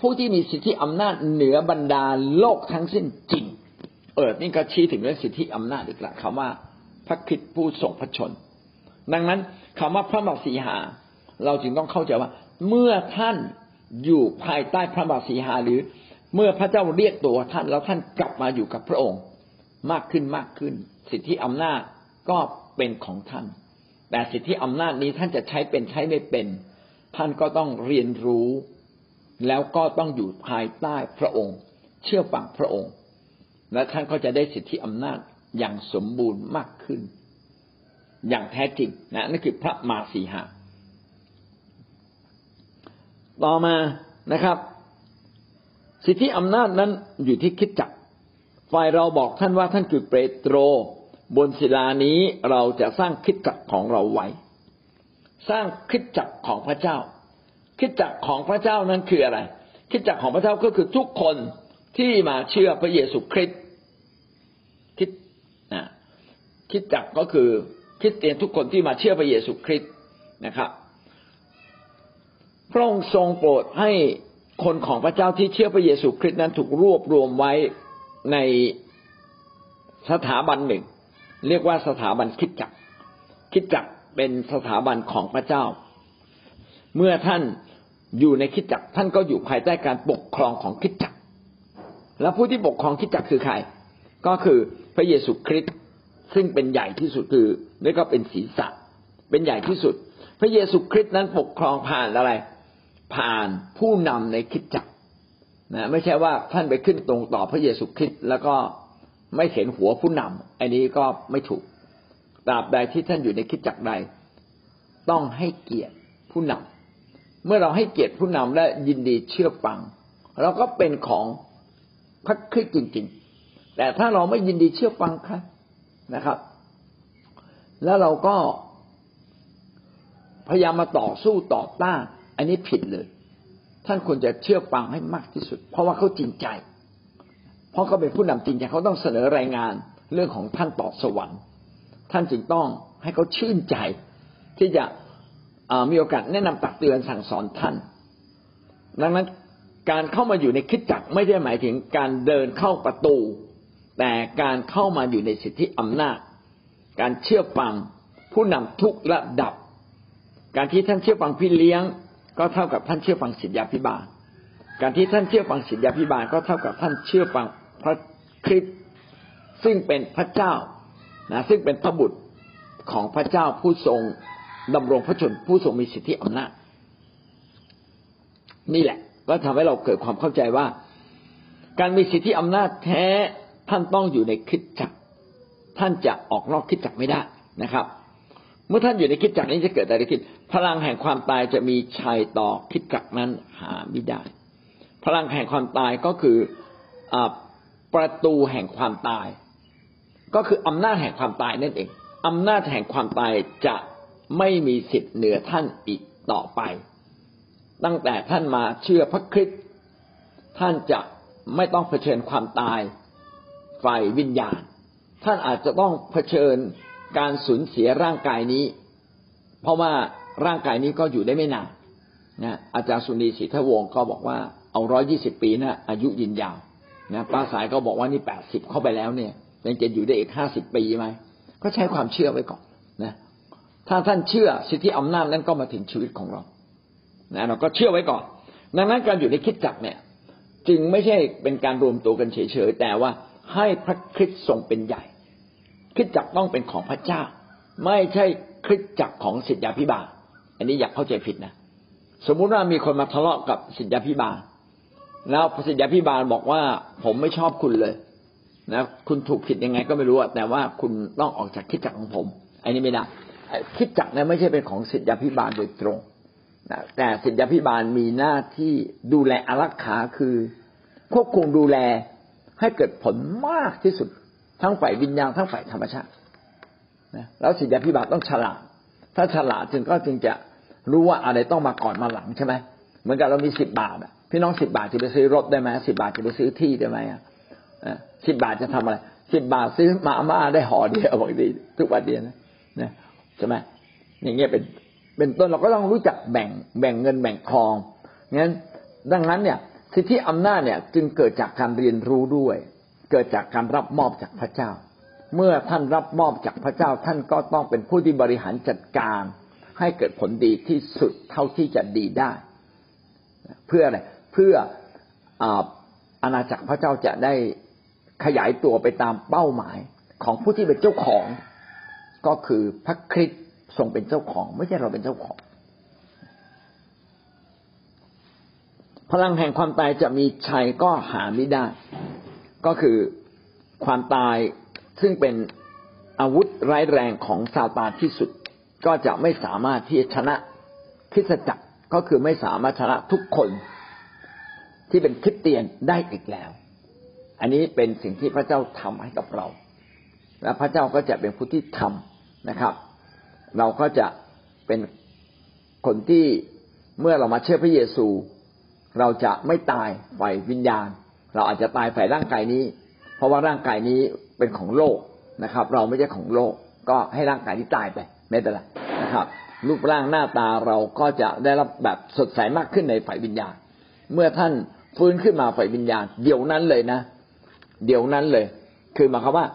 S1: ผู้ที่มีสิทธิอำนาจเหนือบรรดาโลกทั้งสิ้นจริง เออนี่ก็ชี้ถึงเรื่องสิทธิอำนาจอีกละคำว่า พระคิดผู้ทรงพระชน ดังนั้นคำว่าพระบาสีหา เราจึงต้องเข้าใจว่า เมื่อท่านอยู่ภายใต้พระบาสีหาหรือ เมื่อพระเจ้าเรียกตัวท่านแล้วท่านกลับมาอยู่กับพระองค์ มากขึ้นมากขึ้น สิทธิอำนาจก็เป็นของท่าน แต่สิทธิอำนาจนี้ท่านจะใช้เป็นใช้ไม่เป็น ท่านก็ต้องเรียนรู้ แล้วก็ต้องอยู่ภายใต้พระองค์ เชื่อฟังพระองค์ และท่านก็จะได้สิทธิอำนาจอย่างสมบูรณ์มากขึ้น อย่างแท้จริงนะนั่นคือพระมาสีหา ต่อมานะครับ สิทธิอำนาจนั้นอยู่ที่คิดจักฝ่ายเราบอกท่านว่าท่านคือเปโตร บนศิลานี้เราจะสร้างคิดจักของเราไว้ สร้างคิดจักของพระเจ้า คิดจักของพระเจ้านั้นคืออะไร คิดจักของพระเจ้าก็คือทุกคนที่มาเชื่อพระเยซูคริสต์คิดนะคิดจักก็คือคริสเตียนทุกคนที่มาเชื่อพระเยซูคริสต์นะครับ พระองค์ทรงโปรดให้คนของพระเจ้าที่เชื่อพระเยซูคริสต์นั้นถูกรวบรวมไว้ในสถาบันหนึ่ง เรียกว่าสถาบันคิดจักคิดจักเป็นสถาบันของพระเจ้า เมื่อท่านอยู่ในคิดจักท่านก็อยู่ภายใต้การปกครองของคิดจักแล้วผู้ที่ปกครองคิดจักคือใคร ก็คือพระเยซูคริสต์ซึ่งเป็นใหญ่ที่สุดคือนี่ก็เป็นศีรษะ เป็นใหญ่ที่สุด พระเยซูคริสต์นั้นปกครองผ่านอะไร ผ่านผู้นำในคิดจักนะไม่ใช่ว่าท่านไปขึ้นตรงต่อพระเยซูคริสต์แล้วก็ไม่เห็นหัวผู้นำอันนี้ก็ไม่ถูกตราบใดที่ท่านอยู่ในคิดจักใด ต้องให้เกียรติผู้นำเมื่อเราให้เกียรติผู้นำและยินดีเชื่อฟัง เราก็เป็นของพระคริสต์จริง ๆ แต่ถ้าเราไม่ยินดีเชื่อฟังครนะครับ แล้วเราก็พยายามมาต่อสู้ต่อต้าน อันนี้ผิดเลย ท่านควรจะเชื่อฟังให้มากที่สุด เพราะว่าเขาจริงใจ เพราะเขาเป็นผู้นำจริงใจเขาต้องเสนอรายงานเรื่องของท่านต่อสวรรค์ ท่านจึงต้องให้เขาชื่นใจ ที่จะมีโอกาสแนะนำตักเตือนสั่งสอนท่าน ดังนั้นการเข้ามาอยู่ในคิดจักไม่ได้หมายถึงการเดินเข้าประตู แต่การเข้ามาอยู่ในสิทธิอำนาจ การเชื่อฟังผู้นำทุกระดับ การที่ท่านเชื่อฟังพี่เลี้ยง ก็เท่ากับท่านเชื่อฟังศิษยาพิบาล การที่ท่านเชื่อฟังศิษยาพิบาลก็เท่ากับท่านเชื่อฟังพระคริสต์ซึ่งเป็นพระเจ้านะซึ่งเป็นพระบุตรของพระเจ้าผู้ทรงดำรงพระชนผู้ทรงมีสิทธิอำนาจนี่แหละ ก็ทำให้เราเกิดความเข้าใจว่า การมีสิทธิอำนาจแท้ท่านต้องอยู่ในคิดจักท่านจะออกนอกคิดจักไม่ได้นะครับ เมื่อท่านอยู่ในคิดจักนี้จะเกิดอะไรขึ้น พลังแห่งความตายจะมีชัยต่อคิดจักนั้นหาไม่ได้ พลังแห่งความตายก็คืออประตูแห่งความตาย ก็คืออำนาจแห่งความตายนั่นเองอำนาจแห่งความตายจะไม่มีสิทธิ์เหนือท่านอีกต่อไป ตั้งแต่ท่านมาเชื่อพระคริสต์ท่านจะไม่ต้องเผชิญความตายฝ่ายวิญญาณ ท่านอาจจะต้องเผชิญการสูญเสียร่างกายนี้ เพราะว่า ร่างกายนี้ก็อยู่ได้ไม่นานนะอาจารย์สุนีศรีทวงศ์ก็บอกว่าเอาร้อยี่สิบปีนะอายุยืนยาวนะป้าสายก็บอกว่านี่แปดสิบเข้าไปแล้วเนี่ยยังจะอยู่ได้อีกห้าสิบปีไหมก็ใช้ความเชื่อไว้ก่อนนะถ้าท่านเชื่อสิทธิอำนาจนั้นก็มาถึงชีวิตของเรานะเราก็เชื่อไว้ก่อน ดังนั้นการอยู่ในคิดจักเนี่ย จึงไม่ใช่เป็นการรวมตัวกันเฉยๆแต่ว่าให้พระคริสต์ทรงเป็นใหญ่ คิดจักต้องเป็นของพระเจ้า ไม่ใช่คริสจักของสิทธยาพิบาล อันนี้อยากเข้าใจผิดนะสมมุติว่ามีคนมาทะเลาะกับสิทธยาพิบาล แล้วสิทธยาพิบาลบอกว่าผมไม่ชอบคุณเลย นะ คุณถูกผิดยังไงก็ไม่รู้แต่ว่าคุณต้องออกจากคิดจักของผม อันนี้ไม่ได้คิดจักเนี่ยไม่ใช่เป็นของสิทธยาพิบาลโดยตรงแต่ศิษยาพิบาลมีหน้าที่ดูแลอารักขาคือ ควบคุมดูแลให้เกิดผลมากที่สุด ทั้งฝ่ายวิญญาณทั้งฝ่ายธรรมชาตินะแล้วศิษยาพิบาลต้องฉลาด ถ้าฉลาดจึงก็จึงจะ รู้ว่าอะไรต้องมาก่อนมาหลังใช่ไหมเหมือนกับเรามีสิบบาทพี่น้องสิบบาทจะไปซื้อรถได้ไหมสิบบาทจะไปซื้อที่ได้ไหมอะสิบบาทจะทำอะไรสิบบาทซื้อมาม่าได้ห่อเดียวบางทีทุกวันเดียวนะนะใช่ไหมอย่างเงี้ยเป็นเป็นต้นเราก็ต้องรู้จักแบ่งแบ่งเงินแบ่งทองงั้นดังนั้นเนี่ยสิทธิอำนาจเนี่ยจึงเกิดจากการเรียนรู้ด้วย เกิดจากการรับมอบจากพระเจ้า เมื่อท่านรับมอบจากพระเจ้าท่านก็ต้องเป็นผู้ที่บริหารจัดการ ให้เกิดผลดีที่สุดเท่าที่จะดีได้ เพื่ออะไรเพื่ออาณาจักรพระเจ้าจะได้ขยายตัวไปตามเป้าหมายของผู้ที่เป็นเจ้าของก็คือพระคริสต์ทรงเป็นเจ้าของ ไม่ใช่เราเป็นเจ้าของ พลังแห่งความตายจะมีชัยก็หาไม่ได้ ก็คือความตายซึ่งเป็นอาวุธร้ายแรงของซาตานที่สุด ก็จะไม่สามารถที่ชนะคริสตจักรก็คือไม่สามารถชนะทุกคนที่เป็นคริสเตียนได้อีกแล้ว อันนี้เป็นสิ่งที่พระเจ้าทำให้กับเรา และพระเจ้าก็จะเป็นผู้ที่ทำนะครับ เราก็จะเป็นคนที่เมื่อเรามาเชื่อพระเยซู เราจะไม่ตายฝ่ายวิญญาณ เราอาจจะตายฝ่ายร่างกายนี้ เพราะว่าร่างกายนี้เป็นของโลกนะครับ เราไม่ใช่ของโลก ก็ให้ร่างกายนี้ตายไป ไม่เป็นไรนะครับ รูปร่างหน้าตาเราก็จะได้รับแบบสดใสมากขึ้นในฝ่ายวิญญาณ เมื่อท่านฟื้นขึ้นมาฝ่ายวิญญาณ เดี๋ยวนั้นเลยนะ เดี๋ยวนั้นเลย คือหมายความว่า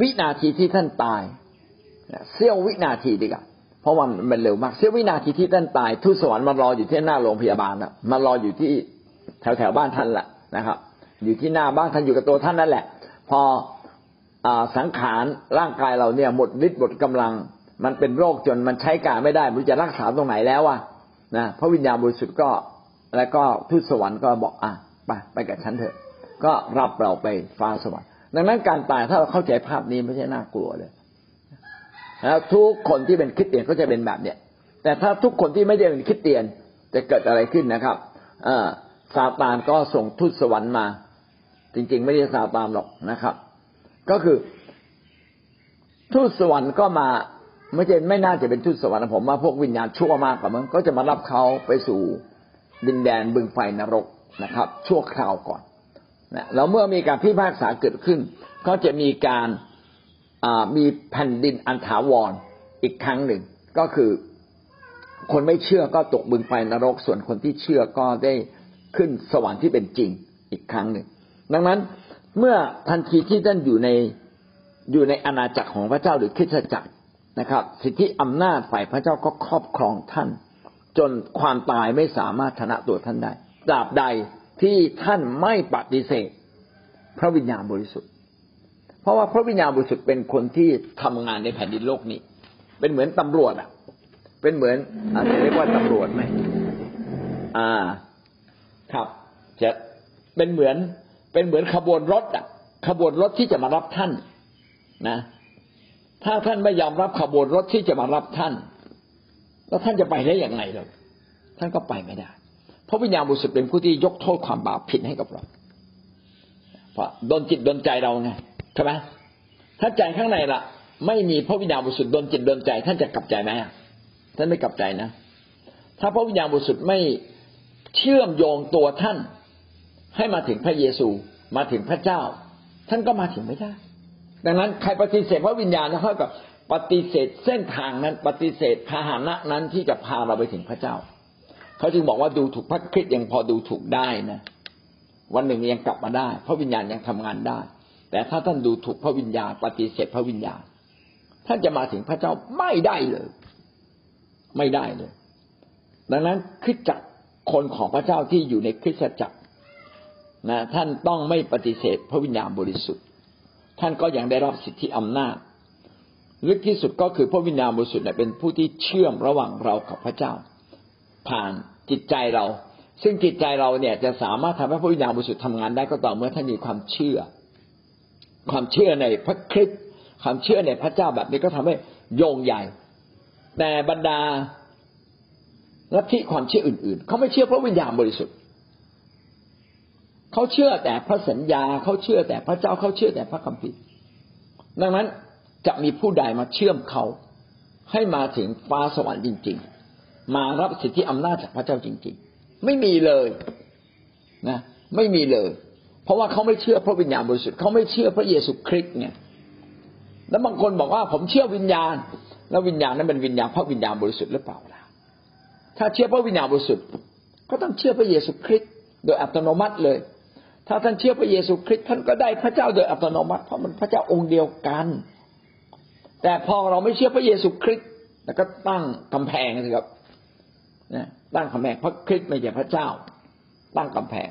S1: วินาทีที่ท่านตายเสี้ยววินาทีดีกว่าเพราะว่ามันเร็วมากเสี้ยววินาทีที่ท่านตายทูตสวรรค์มารออยู่ที่หน้าโรงพยาบาลนะมารออยู่ที่แถวแถวบ้านท่านแหละนะครับ อยู่ที่หน้าบ้านท่านอยู่กับตัวท่านนั่นแหละ พออสังขารร่างกายเราเนี่ยหมดฤทธิ์หมดกำลัง มันเป็นโรคจนมันใช้การไม่ได้ไม่รู้จะรักษาตรงไหนแล้วอะนะพระวิญญาณบริสุทธิ์ก็ แล้วก็ทูตสวรรค์ก็บอกอะไปไปกับฉันเถอะ ก็รับเราไปฟ้าสวรรค์ดังนั้นการตายถ้าเราเข้าใจภาพนี้ไม่ใช่น่ากลัวเลยแล้วทุกคนที่เป็นคริสเตียนก็จะเป็นแบบเนี้ยแต่ถ้าทุกคนที่ไม่ได้เป็นคริสเตียนจะเกิดอะไรขึ้นนะครับอซาตานก็ส่งทูตสวรรค์มา จริง ๆ ไม่ได้ซาตานหรอกนะครับ ก็คือทูตสวรรค์ก็มา ไม่ใช่ไม่น่าจะเป็นทูตสวรรค์ผมว่าพวกวิญญาณชั่วมากกว่ามั้งก็จะมารับเขาไปสู่ดินแดนบึงไฟนรกนะครับ ชั่วคราวก่อนนะแล้วเมื่อมีการพิพากษาเกิดขึ้น ก็จะมีการมีแผ่นดินอันถาวรอีกครั้งหนึ่ง ก็คือคนไม่เชื่อก็ตกบึงไฟนรก ส่วนคนที่เชื่อก็ได้ขึ้นสวรรค์ที่เป็นจริงอีกครั้งหนึ่ง ดังนั้นเมื่อทันทีที่ท่านอยู่ในอยู่ในอาณาจักรของพระเจ้าหรือคริสตจักร นะครับ สิทธิอำนาจฝ่ายพระเจ้าก็ครอบครองท่าน จนความตายไม่สามารถชนะตัวท่านได้ตราบใดที่ท่านไม่ปฏิเสธ พระวิญญาณบริสุทธิ์ เพราะว่าพระวิญญาณบริสุทธิ์เป็นคนที่ทำงานในแผ่นดินโลกนี้ เป็นเหมือนตำรวจอะ เป็นเหมือนอาจจะเรียกว่าตำรวจไหมอ่า ครับ จะเป็นเหมือนเป็นเหมือนขบวนรถอะ ขบวนรถที่จะมารับท่าน นะ ถ้าท่านไม่ยอมรับขบวนรถที่จะมารับท่าน แล้วท่านจะไปได้อย่างไงล่ะท่านก็ไปไม่ได้ เพราะวิญญาณบริสุทธิ์เป็นผู้ที่ยกโทษความบาปผิดให้กับเราเพราะดนจิตดนใจเราไงใช่ไหมถ้าใจข้างในล่ะ ไม่มีพระวิญญาณบริสุทธิ์ดนจิตดนใจ ท่านจะกลับใจไหมท่านไม่กลับใจนะ ถ้าพระวิญญาณบริสุทธิ์ไม่เชื่อมโยงตัวท่าน ให้มาถึงพระเยซูมาถึงพระเจ้า ท่านก็มาถึงไม่ได้ ดังนั้นใครปฏิเสธพระวิญญาณเท่ากับปฏิเสธเส้นทางนั้น ปฏิเสธพาหนะนั้นที่จะพาเราไปถึงพระเจ้า เขาจึงบอกว่าดูถูกพระคริสต์ยังพอดูถูกได้นะวันหนึ่งยังกลับมาได้ พระวิญญาณยังทำงานได้ แต่ถ้าท่านดูถูกพระวิญญาณ ปฏิเสธพระวิญญาณ ท่านจะมาถึงพระเจ้าไม่ได้เลย ไม่ได้เลย ดังนั้นคริสตจักรคนของพระเจ้าที่อยู่ในคริสตจักรนะท่านต้องไม่ปฏิเสธพระวิญญาณบริสุทธิ์ ท่านก็ยังได้รับสิทธิอำนาจ ลึกที่สุดก็คือพระวิญญาณบริสุทธิ์เป็นผู้ที่เชื่อมระหว่างเรากับพระเจ้า ผ่านจิตใจเรา ซึ่งจิตใจเราเนี่ยจะสามารถทำให้พระวิญญาณบริสุทธิ์ทำงานได้ก็ต่อเมื่อท่านมีความเชื่อ ความเชื่อในพระคริสต์ความเชื่อในพระเจ้าแบบนี้ก็ทำให้โยงใหญ่ แต่บรรดาลัทธิความเชื่ออื่น ๆ เขาไม่เชื่อพระวิญญาณบริสุทธิ์ เขาเชื่อแต่พระสัญญาเขาเชื่อแต่พระเจ้าเขาเชื่อแต่พระคัมภีร์ดังนั้นจะมีผู้ใดมาเชื่อมเขาให้มาถึงฟ้าสวรรค์จริง ๆ มารับสิทธิอำนาจจากพระเจ้าจริง ๆ ไม่มีเลยนะ ไม่มีเลย เพราะว่าเขาไม่เชื่อพระวิญญาณบริสุทธิ์เขาไม่เชื่อพระเยซูคริสต์เนี่ยแล้วบางคนบอกว่าผมเชื่อวิญญาณ แล้ววิญญาณนั้นเป็นวิญญาณพระวิญญาณบริสุทธิ์หรือเปล่าล่ะถ้าเชื่อพระวิญญาณบริสุทธิ์ก็ต้องเชื่อพระเยซูคริสต์โดยอัตโนมัติเลย ถ้าท่านเชื่อพระเยซูคริสต์ท่านก็ได้พระเจ้าโดยอัตโนมัติเพราะมันพระเจ้าองค์เดียวกัน แต่พอเราไม่เชื่อพระเยซูคริสต์แล้วก็ตั้งกำแพงสิครับนะตั้งกำแพงพระคริสต์ไม่ใช่พระเจ้า ตั้งกำแพง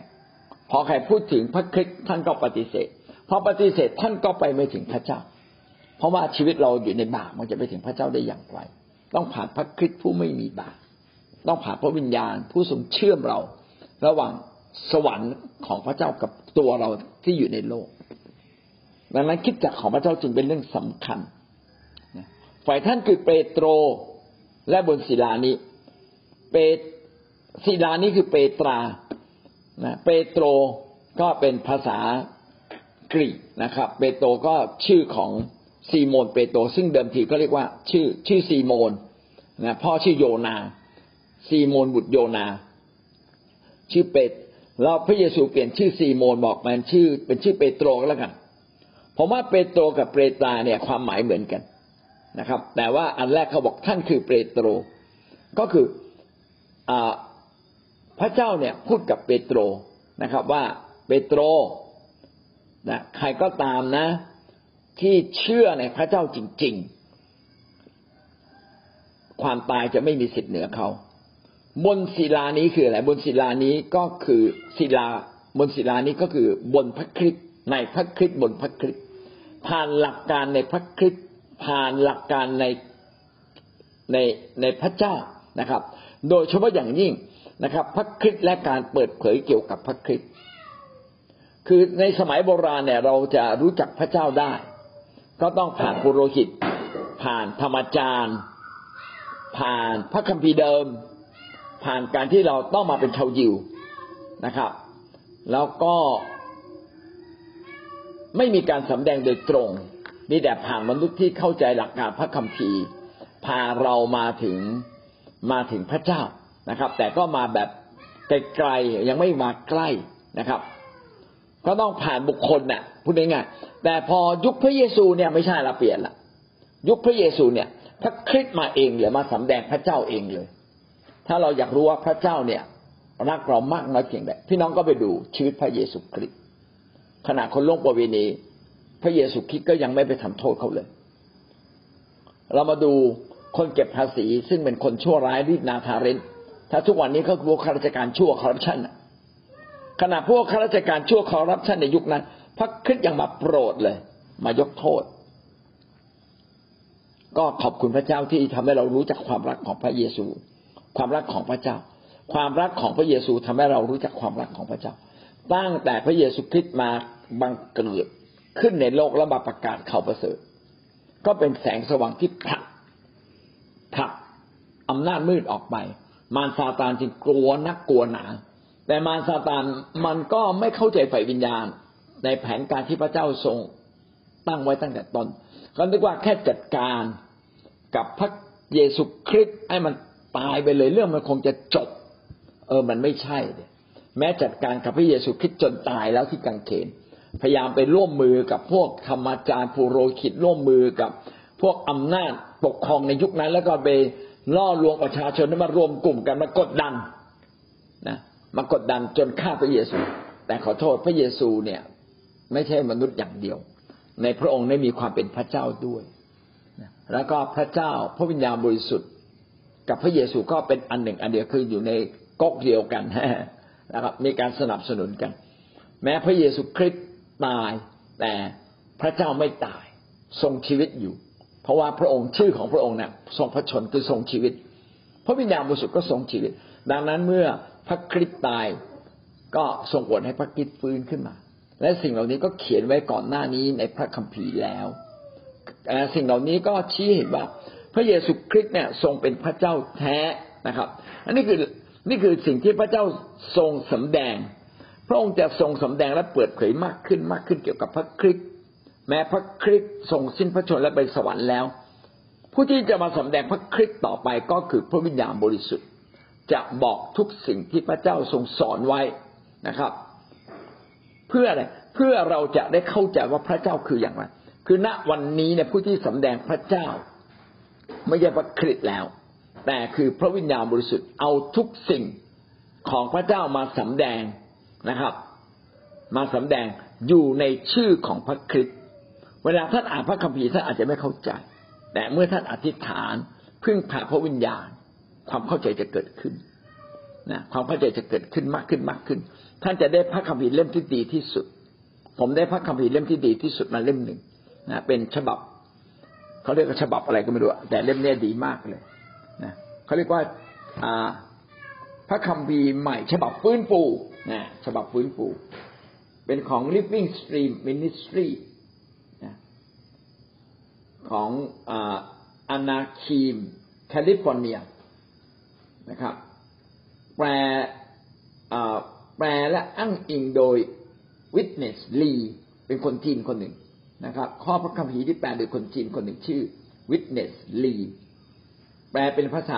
S1: พอใครพูดถึงพระคริสต์ท่านก็ปฏิเสธพอปฏิเสธท่านก็ไปไม่ถึงพระเจ้า เพราะว่าชีวิตเราอยู่ในบาปมันจะไปถึงพระเจ้าได้อย่างไร ต้องผ่านพระคริสต์ผู้ไม่มีบาปต้องผ่านพระวิญญาณผู้ทรงเชื่อมเรา ระหว่าง สวรรค์ของพระเจ้ากับตัวเราที่อยู่ในโลก ดังนั้นคิดจักของพระเจ้าจึงเป็นเรื่องสำคัญฝ่ายท่านคือเปโตรและบนศิลานี้ เปศิลานี้คือเปตรานะเปโตรก็เป็นภาษากรีกนะครับ เปโตรก็ชื่อของซีโมนเปโตรซึ่งเดิมทีก็เรียกว่า ชื่อชื่อซีโมนนะพ่อชื่อโยนา ซีโมนบุตรโยนา ชื่อเปต เราพระเยซูเปลี่ยนชื่อซีโมนบอกมันชื่อ เป็นชื่อเปโตรแล้วกันผมว่าเปโตรกับเปตราเนี่ยความหมายเหมือนกันนะครับ แต่ว่าอันแรกเขาบอกท่านคือเปโตร ก็คืออพระเจ้าเนี่ยพูดกับเปโตรนะครับว่าเปโตรนะใครก็ตามนะ ที่เชื่อในพระเจ้าจริง ๆ ความตายจะไม่มีสิทธิ์เหนือเขา บนศิลานี้คืออะไรบนศิลานี้ก็คือศิลาบนศิลานี้ก็คือบนพระคริสต์ในพระคริสต์บนพระคริสต์ผ่านหลักการในพระคริสต์ผ่านหลักการในในในพระเจ้านะครับ โดยเฉพาะอย่างยิ่งนะครับ พระคริสต์และการเปิดเผยเกี่ยวกับพระคริสต์คือในสมัยโบราณเนี่ยเราจะรู้จักพระเจ้าได้ ก็ต้องผ่านปุโรหิต ผ่านธรรมจารย์ ผ่านพระคัมภีร์เดิม ผ่านการที่เราต้องมาเป็นชาวยิวนะครับ แล้วก็ไม่มีการสำแดงโดยตรง มีแต่ผ่านมนุษย์ที่เข้าใจหลักการพระคัมภีร์ พาเรามาถึงมาถึงพระเจ้านะครับ แต่ก็มาแบบไกลๆยังไม่มาใกล้นะครับ ก็ต้องผ่านบุคคลน่ะพูดง่ายๆแต่พอยุคพระเยซูเนี่ยไม่ใช่ละเปลี่ยนละยุคพระเยซูเนี่ยพระคริสต์มาเองเลยมาสำแดงพระเจ้าเองเลย ถ้าเราอยากรู้ว่าพระเจ้าเนี่ย รักเรามากน้อยเพียงใดพี่น้องก็ไปดูชีวิตพระเยซูคริสต์ขณะคนล่วงประเวณี พระเยซูคริสต์ก็ยังไม่ไปทำโทษเขาเลย เรามาดูคนเก็บภาษี ซึ่งเป็นคนชั่วร้ายรีดนาทาเรนถ้าทุกวันนี้เขาคือพวกข้าราชการชั่วคอร์รัปชันขณะพวกข้าราชการชั่วคอร์รัปชันในยุคนั้น พระคริสต์ยังมาโปรดเลย มายกโทษ ก็ขอบคุณพระเจ้าที่ทำให้เรารู้จักความรักของพระเยซู ความรักของพระเจ้า ความรักของพระเยซูทำให้เรารู้จักความรักของพระเจ้า ตั้งแต่พระเยซูคริสต์มาบังเกิดขึ้นในโลกแล้วมาประกาศข่าวประเสริฐ ก็เป็นแสงสว่างที่ผลักผลักอำนาจมืดออกไป มารซาตานจึงกลัวนักกลัวหนา แต่มารซาตานมันก็ไม่เข้าใจฝ่ายวิญญาณ ในแผนการที่พระเจ้าทรงตั้งไว้ตั้งแต่ต้นก็นึกว่าแค่จัดการกับพระเยซูคริสต์ให้มัน ตายไปเลยเรื่องมันคงจะจบ เออมันไม่ใช่แม้จัดการกับพระเยซูคริสต์จนตายแล้วที่กังเขน พยายามไปร่วมมือกับพวกธรรมจารย์ผู้โรคิดร่วมมือกับพวกอำนาจปกครองในยุคนั้น แล้วก็ไปล่อลวงประชาชนให้มารวมกลุ่มกันมากดดันนะมากดดันจนฆ่าพระเยซู แต่ขอโทษพระเยซูเนี่ย ไม่ใช่มนุษย์อย่างเดียว ในพระองค์ได้มีความเป็นพระเจ้าด้วยแล้วก็พระเจ้าพระวิญญาณบริสุทธิ์ กับพระเยซูก็เป็นอันหนึ่ง อันเดียวคืออยู่ในก๊กเดียวกันนะครับ มีการสนับสนุนกัน แม้พระเยซูคริสต์ตาย แต่พระเจ้าไม่ตาย ทรงชีวิตอยู่ เพราะว่าพระองค์ชื่อของพระองค์เนี่ยทรงพระชนคือทรงชีวิต พระวิญญาณบริสุทธิ์ก็ทรงชีวิต ดังนั้นเมื่อพระคริสต์ตายก็ทรงโปรดให้พระคริสต์ฟื้นขึ้นมา และสิ่งเหล่านี้ก็เขียนไว้ก่อนหน้านี้ในพระคัมภีร์แล้ว สิ่งเหล่านี้ก็ชี้เห็นว่า พระเยซูคริสต์เนี่ยทรงเป็นพระเจ้าแท้นะครับ อันนี้คือนี่คือสิ่งที่พระเจ้าทรงสำแดง พระองค์จะทรงสำแดงและเปิดเผยมากขึ้นมากขึ้นเกี่ยวกับพระคริสต์แม้พระคริสต์ทรงสิ้นพระชนและไปสวรรค์แล้ว ผู้ที่จะมาสำแดงพระคริสต์ต่อไปก็คือพระวิญญาณบริสุทธิ์ จะบอกทุกสิ่งที่พระเจ้าทรงสอนไว้นะครับ เพื่ออะไรเพื่อเราจะได้เข้าใจว่าพระเจ้าคืออย่างไรคือณวันนี้เนี่ยผู้ที่สำแดงพระเจ้า ไม่ใช่พระคริสต์แล้ว แต่คือพระวิญญาณบริสุทธิ์เอาทุกสิ่งของพระเจ้ามาสำแดงนะครับ มาสำแดงอยู่ในชื่อของพระคริสต์เวลาท่านอ่านพระคัมภีร์ท่านอาจจะไม่เข้าใจ แต่เมื่อท่านอธิษฐานพึ่งพาพระวิญญาณ ความเข้าใจจะเกิดขึ้นนะความเข้าใจจะเกิดขึ้นมากขึ้นมากขึ้น ท่านจะได้พระคัมภีร์เล่มที่ดีที่สุด ผมได้พระคัมภีร์เล่มที่ดีที่สุดมาเล่มหนึ่งนะเป็นฉบับ เขาเรียกว่าฉบับอะไรก็ไม่รู้แต่เล่มนี้ดีมากเลยนะเขาเรียกว่าอ่าพระคัมภีใหม่ฉบับฟื้นฟูนะฉบับฟื้นฟูเป็นของ Living Stream Ministry นะของอานาคีมแคลิฟอร์เนียนะครับ แปลแปลและอ้างอิงโดย Witness Lee เป็นคนจีนคนหนึ่ง นะครับ ข้อพระคัมภีร์ที่แปลโดยคนจีนคนหนึ่งชื่อ Witness Lee แปลเป็นภาษา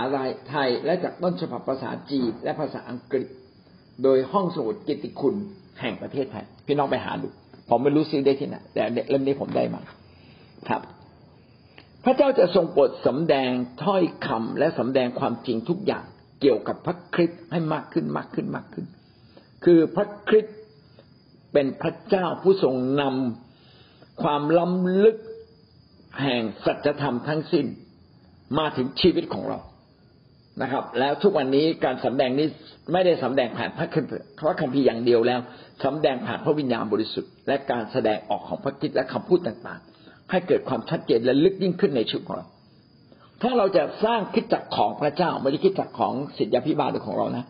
S1: ไทยและจากต้นฉบับภาษาจีนและภาษาอังกฤษ โดยห้องสมุดกิติคุณแห่งประเทศไทย พี่น้องไปหาดูผมไม่รู้ซื้อได้ที่ไหนแต่เล่มนี้ผมได้มาครับ พระเจ้าจะทรงโปรดสำแดงถ้อยคำและสำแดงความจริงทุกอย่างเกี่ยวกับพระคริสต์ให้มากขึ้นมากขึ้นมากขึ้น คือพระคริสต์เป็นพระเจ้าผู้ทรงนำ ความล้ำลึกแห่งสัจธรรมทั้งสิ้นมาถึงชีวิตของเรานะครับ แล้วทุกวันนี้การสำแดงนี้ไม่ได้สำแดงผ่านพระคัมภีร์อย่างเดียวแล้วสำแดงผ่านพระวิญญาณบริสุทธิ์และการแสดงออกของพระคิดและคำพูดต่างๆ ให้เกิดความชัดเจนและลึกยิ่งขึ้นในชีวิตของเรา ถ้าเราจะสร้างคิดจักของพระเจ้าไม่ได้คิดจักของศิษยาพิบาลหรือของเรานะ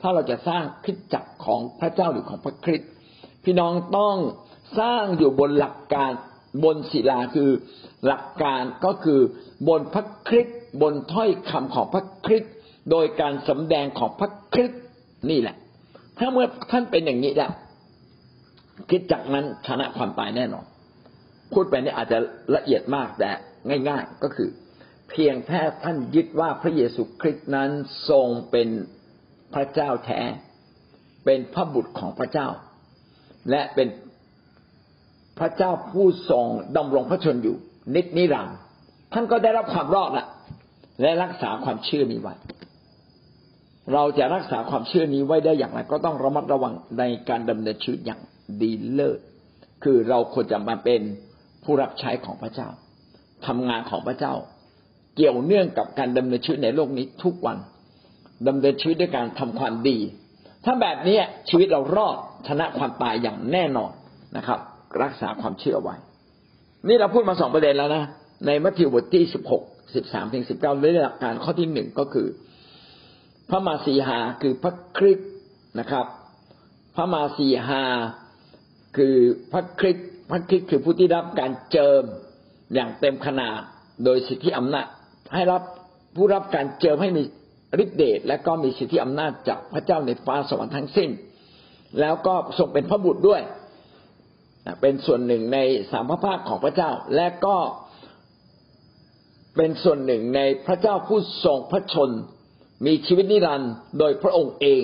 S1: ถ้าเราจะสร้างคิดจักของพระเจ้าหรือของพระคริสต์พี่น้องต้อง สร้างอยู่บนหลักการบนศิลาคือหลักการก็คือบนพระคริสต์บนถ้อยคำของพระคริสต์โดยการสำแดงของพระคริสต์นี่แหละ ถ้าเมื่อท่านเป็นอย่างนี้แล้วคิดจากนั้นชนะความตายแน่นอนพูดไปนี่อาจจะละเอียดมากแต่ง่าย ๆก็คือ เพียงแค่ท่านยึดว่าพระเยซูคริสต์นั้นทรงเป็นพระเจ้าแท้ เป็นพระบุตรของพระเจ้า และเป็น พระเจ้าผู้ทรงดำรงพระชนอยู่ นิจนิรันดร์ท่านก็ได้รับความรอดละและรักษาความเชื่อนี้ไว้เราจะรักษาความเชื่อนี้ไว้ได้อย่างไร ก็ต้องระมัดระวังในการดำเนินชีวิตอย่างดีเลิศคือเราควรจะมาเป็นผู้รับใช้ของพระเจ้าทำงานของพระเจ้า เกี่ยวเนื่องกับการดำเนินชีวิตในโลกนี้ทุกวันดำเนินชีวิตด้วยการทำความดี ถ้าแบบนี้ชีวิตเรารอดชนะความตายอย่างแน่นอนนะครับ รักษาความเชื่อไว้ นี่เราพูดมาสองประเด็นแล้วนะในมัทธิวบทที่สิบหกสิบสามถึงสิบเก้าเรื่องหลักการข้อที่หนึ่งก็คือ พระมาสีหาคือพระคริสต์นะครับ พระมาสีหาคือพระคริสต์พระคริสต์คือผู้ที่รับการเจิมอย่างเต็มขนาดโดยสิทธิอำนาจให้รับผู้รับการเจิมให้มีฤทธิเดชและก็มีสิทธิอำนาจจากพระเจ้าในฟ้าสวรรค์ทั้งสิ้น แล้วก็ทรงเป็นพระบุตรด้วย เป็นส่วนหนึ่งในสามพระภาคของพระเจ้า และก็เป็นส่วนหนึ่งในพระเจ้าผู้ทรงพระชน มีชีวิตนิรันดร์โดยพระองค์เอง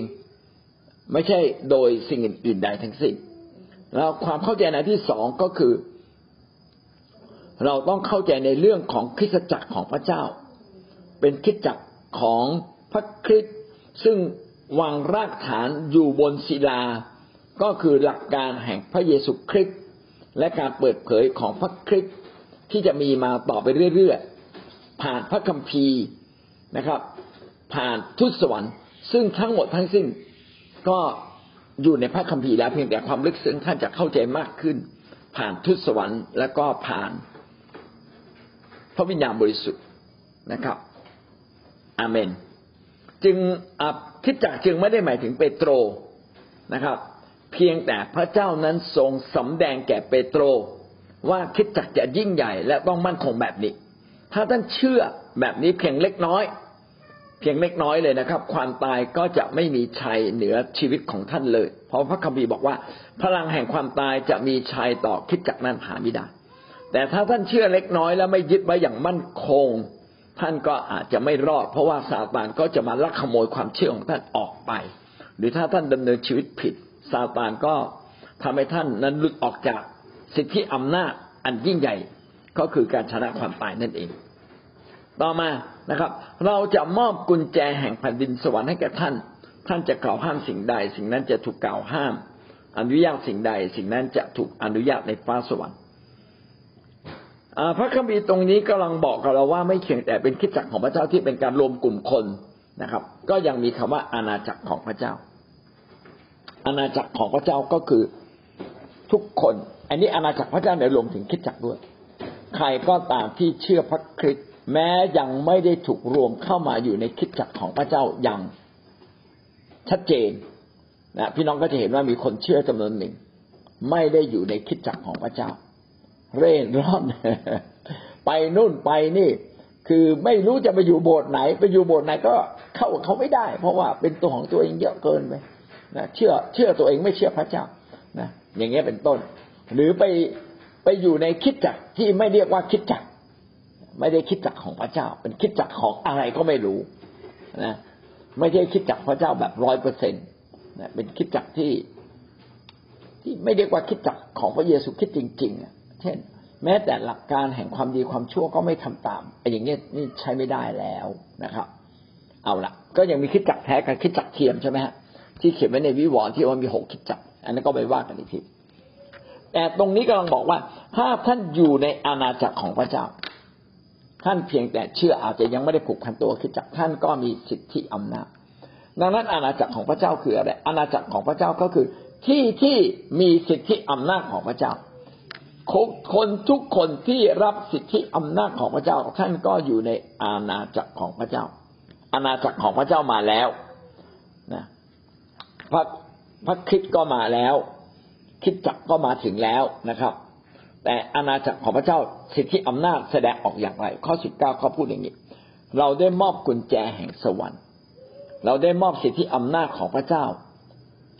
S1: ไม่ใช่โดยสิ่งอื่นใดทั้งสิ้นแล้วความเข้าใจในที่สองก็คือ เราต้องเข้าใจในเรื่องของคริสตจักรของพระเจ้า เป็นคริสตจักรของพระคริสต์ซึ่งวางรากฐานอยู่บนศิลา ก็คือหลักการแห่งพระเยซูคริสต์และการเปิดเผยของพระคริสต์ที่จะมีมาต่อไปเรื่อยๆผ่านพระคัมภีร์นะครับ ผ่านทุตสวรรค์ ซึ่งทั้งหมดทั้งสิ้นก็อยู่ในพระคัมภีร์แล้วเพียงแต่ความลึกซึ้งท่านจะเข้าใจมากขึ้น ผ่านทุตสวรรค์ แล้วก็ผ่านพระวิญญาณบริสุทธิ์นะครับอาเมน จึงคิดจักจึงไม่ได้หมายถึงเปโตรนะครับ เพียงแต่พระเจ้านั้นทรงสำแดงแก่เปโตร ว่าคิดจักจะยิ่งใหญ่และต้องมั่นคงแบบนี้ ถ้าท่านเชื่อแบบนี้เพียงเล็กน้อย เพียงเล็กน้อยเลยนะครับ ความตายก็จะไม่มีชัยเหนือชีวิตของท่านเลย เพราะพระคัมภีร์บอกว่า พลังแห่งความตายจะมีชัยต่อคิดจักนั้นหาไม่ได้แต่ถ้าท่านเชื่อเล็กน้อยแล้วไม่ยึดไว้อย่างมั่นคง ท่านก็อาจจะไม่รอด เพราะว่าซาตานก็จะมาลักขโมยความเชื่อของท่านออกไป หรือถ้าท่านดำเนินชีวิตผิด ซาตานก็ทำให้ท่านนั้นหลุดออกจากสิทธิอำนาจอันยิ่งใหญ่ก็คือการชนะความตายนั่นเอง ต่อมานะครับ เราจะมอบกุญแจแห่งแผ่นดินสวรรค์ให้แก่ท่าน ท่านจะกล่าวห้ามสิ่งใด สิ่งนั้นจะถูกกล่าวห้าม อนุญาตสิ่งใด สิ่งนั้นจะถูกอนุญาตในฟ้าสวรรค์พระคัมภีร์ตรงนี้กำลังบอกกับเราว่าไม่เพียงแต่เป็นคิดจักรของพระเจ้าที่เป็นการรวมกลุ่มคนนะครับ ก็ยังมีคำว่าอาณาจักรของพระเจ้า อาณาจักรของพระเจ้าก็คือทุกคน อันนี้อาณาจักรพระเจ้าเนี่ยรวมถึงคิดจักรด้วย ใครก็ตามที่เชื่อพระคริสต์แม้ยังไม่ได้ถูกรวมเข้ามาอยู่ในคิดจักรของพระเจ้าอย่างชัดเจนนะพี่น้องก็จะเห็นว่ามีคนเชื่อจำนวนหนึ่ง ไม่ได้อยู่ในคิดจักรของพระเจ้า เร่ร่อน ไปนู่นไปนี่ คือไม่รู้จะไปอยู่โบสถ์ไหน ไปอยู่โบสถ์ไหนก็เข้าเขาไม่ได้ เพราะว่าเป็นตัวของตัวเองเยอะเกินไป นะเชื่อเชื่อตัวเองไม่เชื่อพระเจ้านะอย่างเงี้ยเป็นต้น หรือไปไปอยู่ในคิดจักรที่ไม่เรียกว่าคิดจักรไม่ได้คิดจักของพระเจ้า เป็นคิดจักของอะไรก็ไม่รู้นะไม่ใช่คิดจักพระเจ้าแบบร้อยเปอร์เซ็นต์นะเป็นคิดจักที่ ที่ไม่เรียกว่าคิดจักของพระเยซูคิดจริงๆเช่น แม้แต่หลักการแห่งความดีความชั่วก็ไม่ทำตามไอ้อย่างเงี้ยนี่ใช้ไม่ได้แล้วนะครับ เอาละก็ยังมีคิดจักแท้กับคิดจักเทียมใช่ไหมฮะ ที่เขียนไว้ในวิวรณ์ที่ว่ามีหกคิดจักอันนั้นก็ไปว่ากันอีกทีแต่ตรงนี้กำลังบอกว่า ถ้าท่านอยู่ในอาณาจักรของพระเจ้า ท่านเพียงแต่เชื่ออาจจะยังไม่ได้ผูกพันตัวคือจักท่านก็มีสิทธิอำนาจ ดังนั้นอาณาจักรของพระเจ้าคืออะไรอาณาจักรของพระเจ้าก็คือ ที่ที่มีสิทธิอำนาจของพระเจ้าคนทุกคนที่รับสิทธิอำนาจของพระเจ้า ท่านก็อยู่ในอาณาจักรของพระเจ้า อาณาจักรของพระเจ้ามาแล้วนะ พระพระคิดก็มาแล้ว คิดจักก็มาถึงแล้วนะครับ แต่อาณาจักรของพระเจ้าสิทธิอำนาจแสดงออกอย่างไร ข้อสิบเก้าเขาพูดอย่างนี้ เราได้มอบกุญแจแห่งสวรรค์ เราได้มอบสิทธิอำนาจของพระเจ้า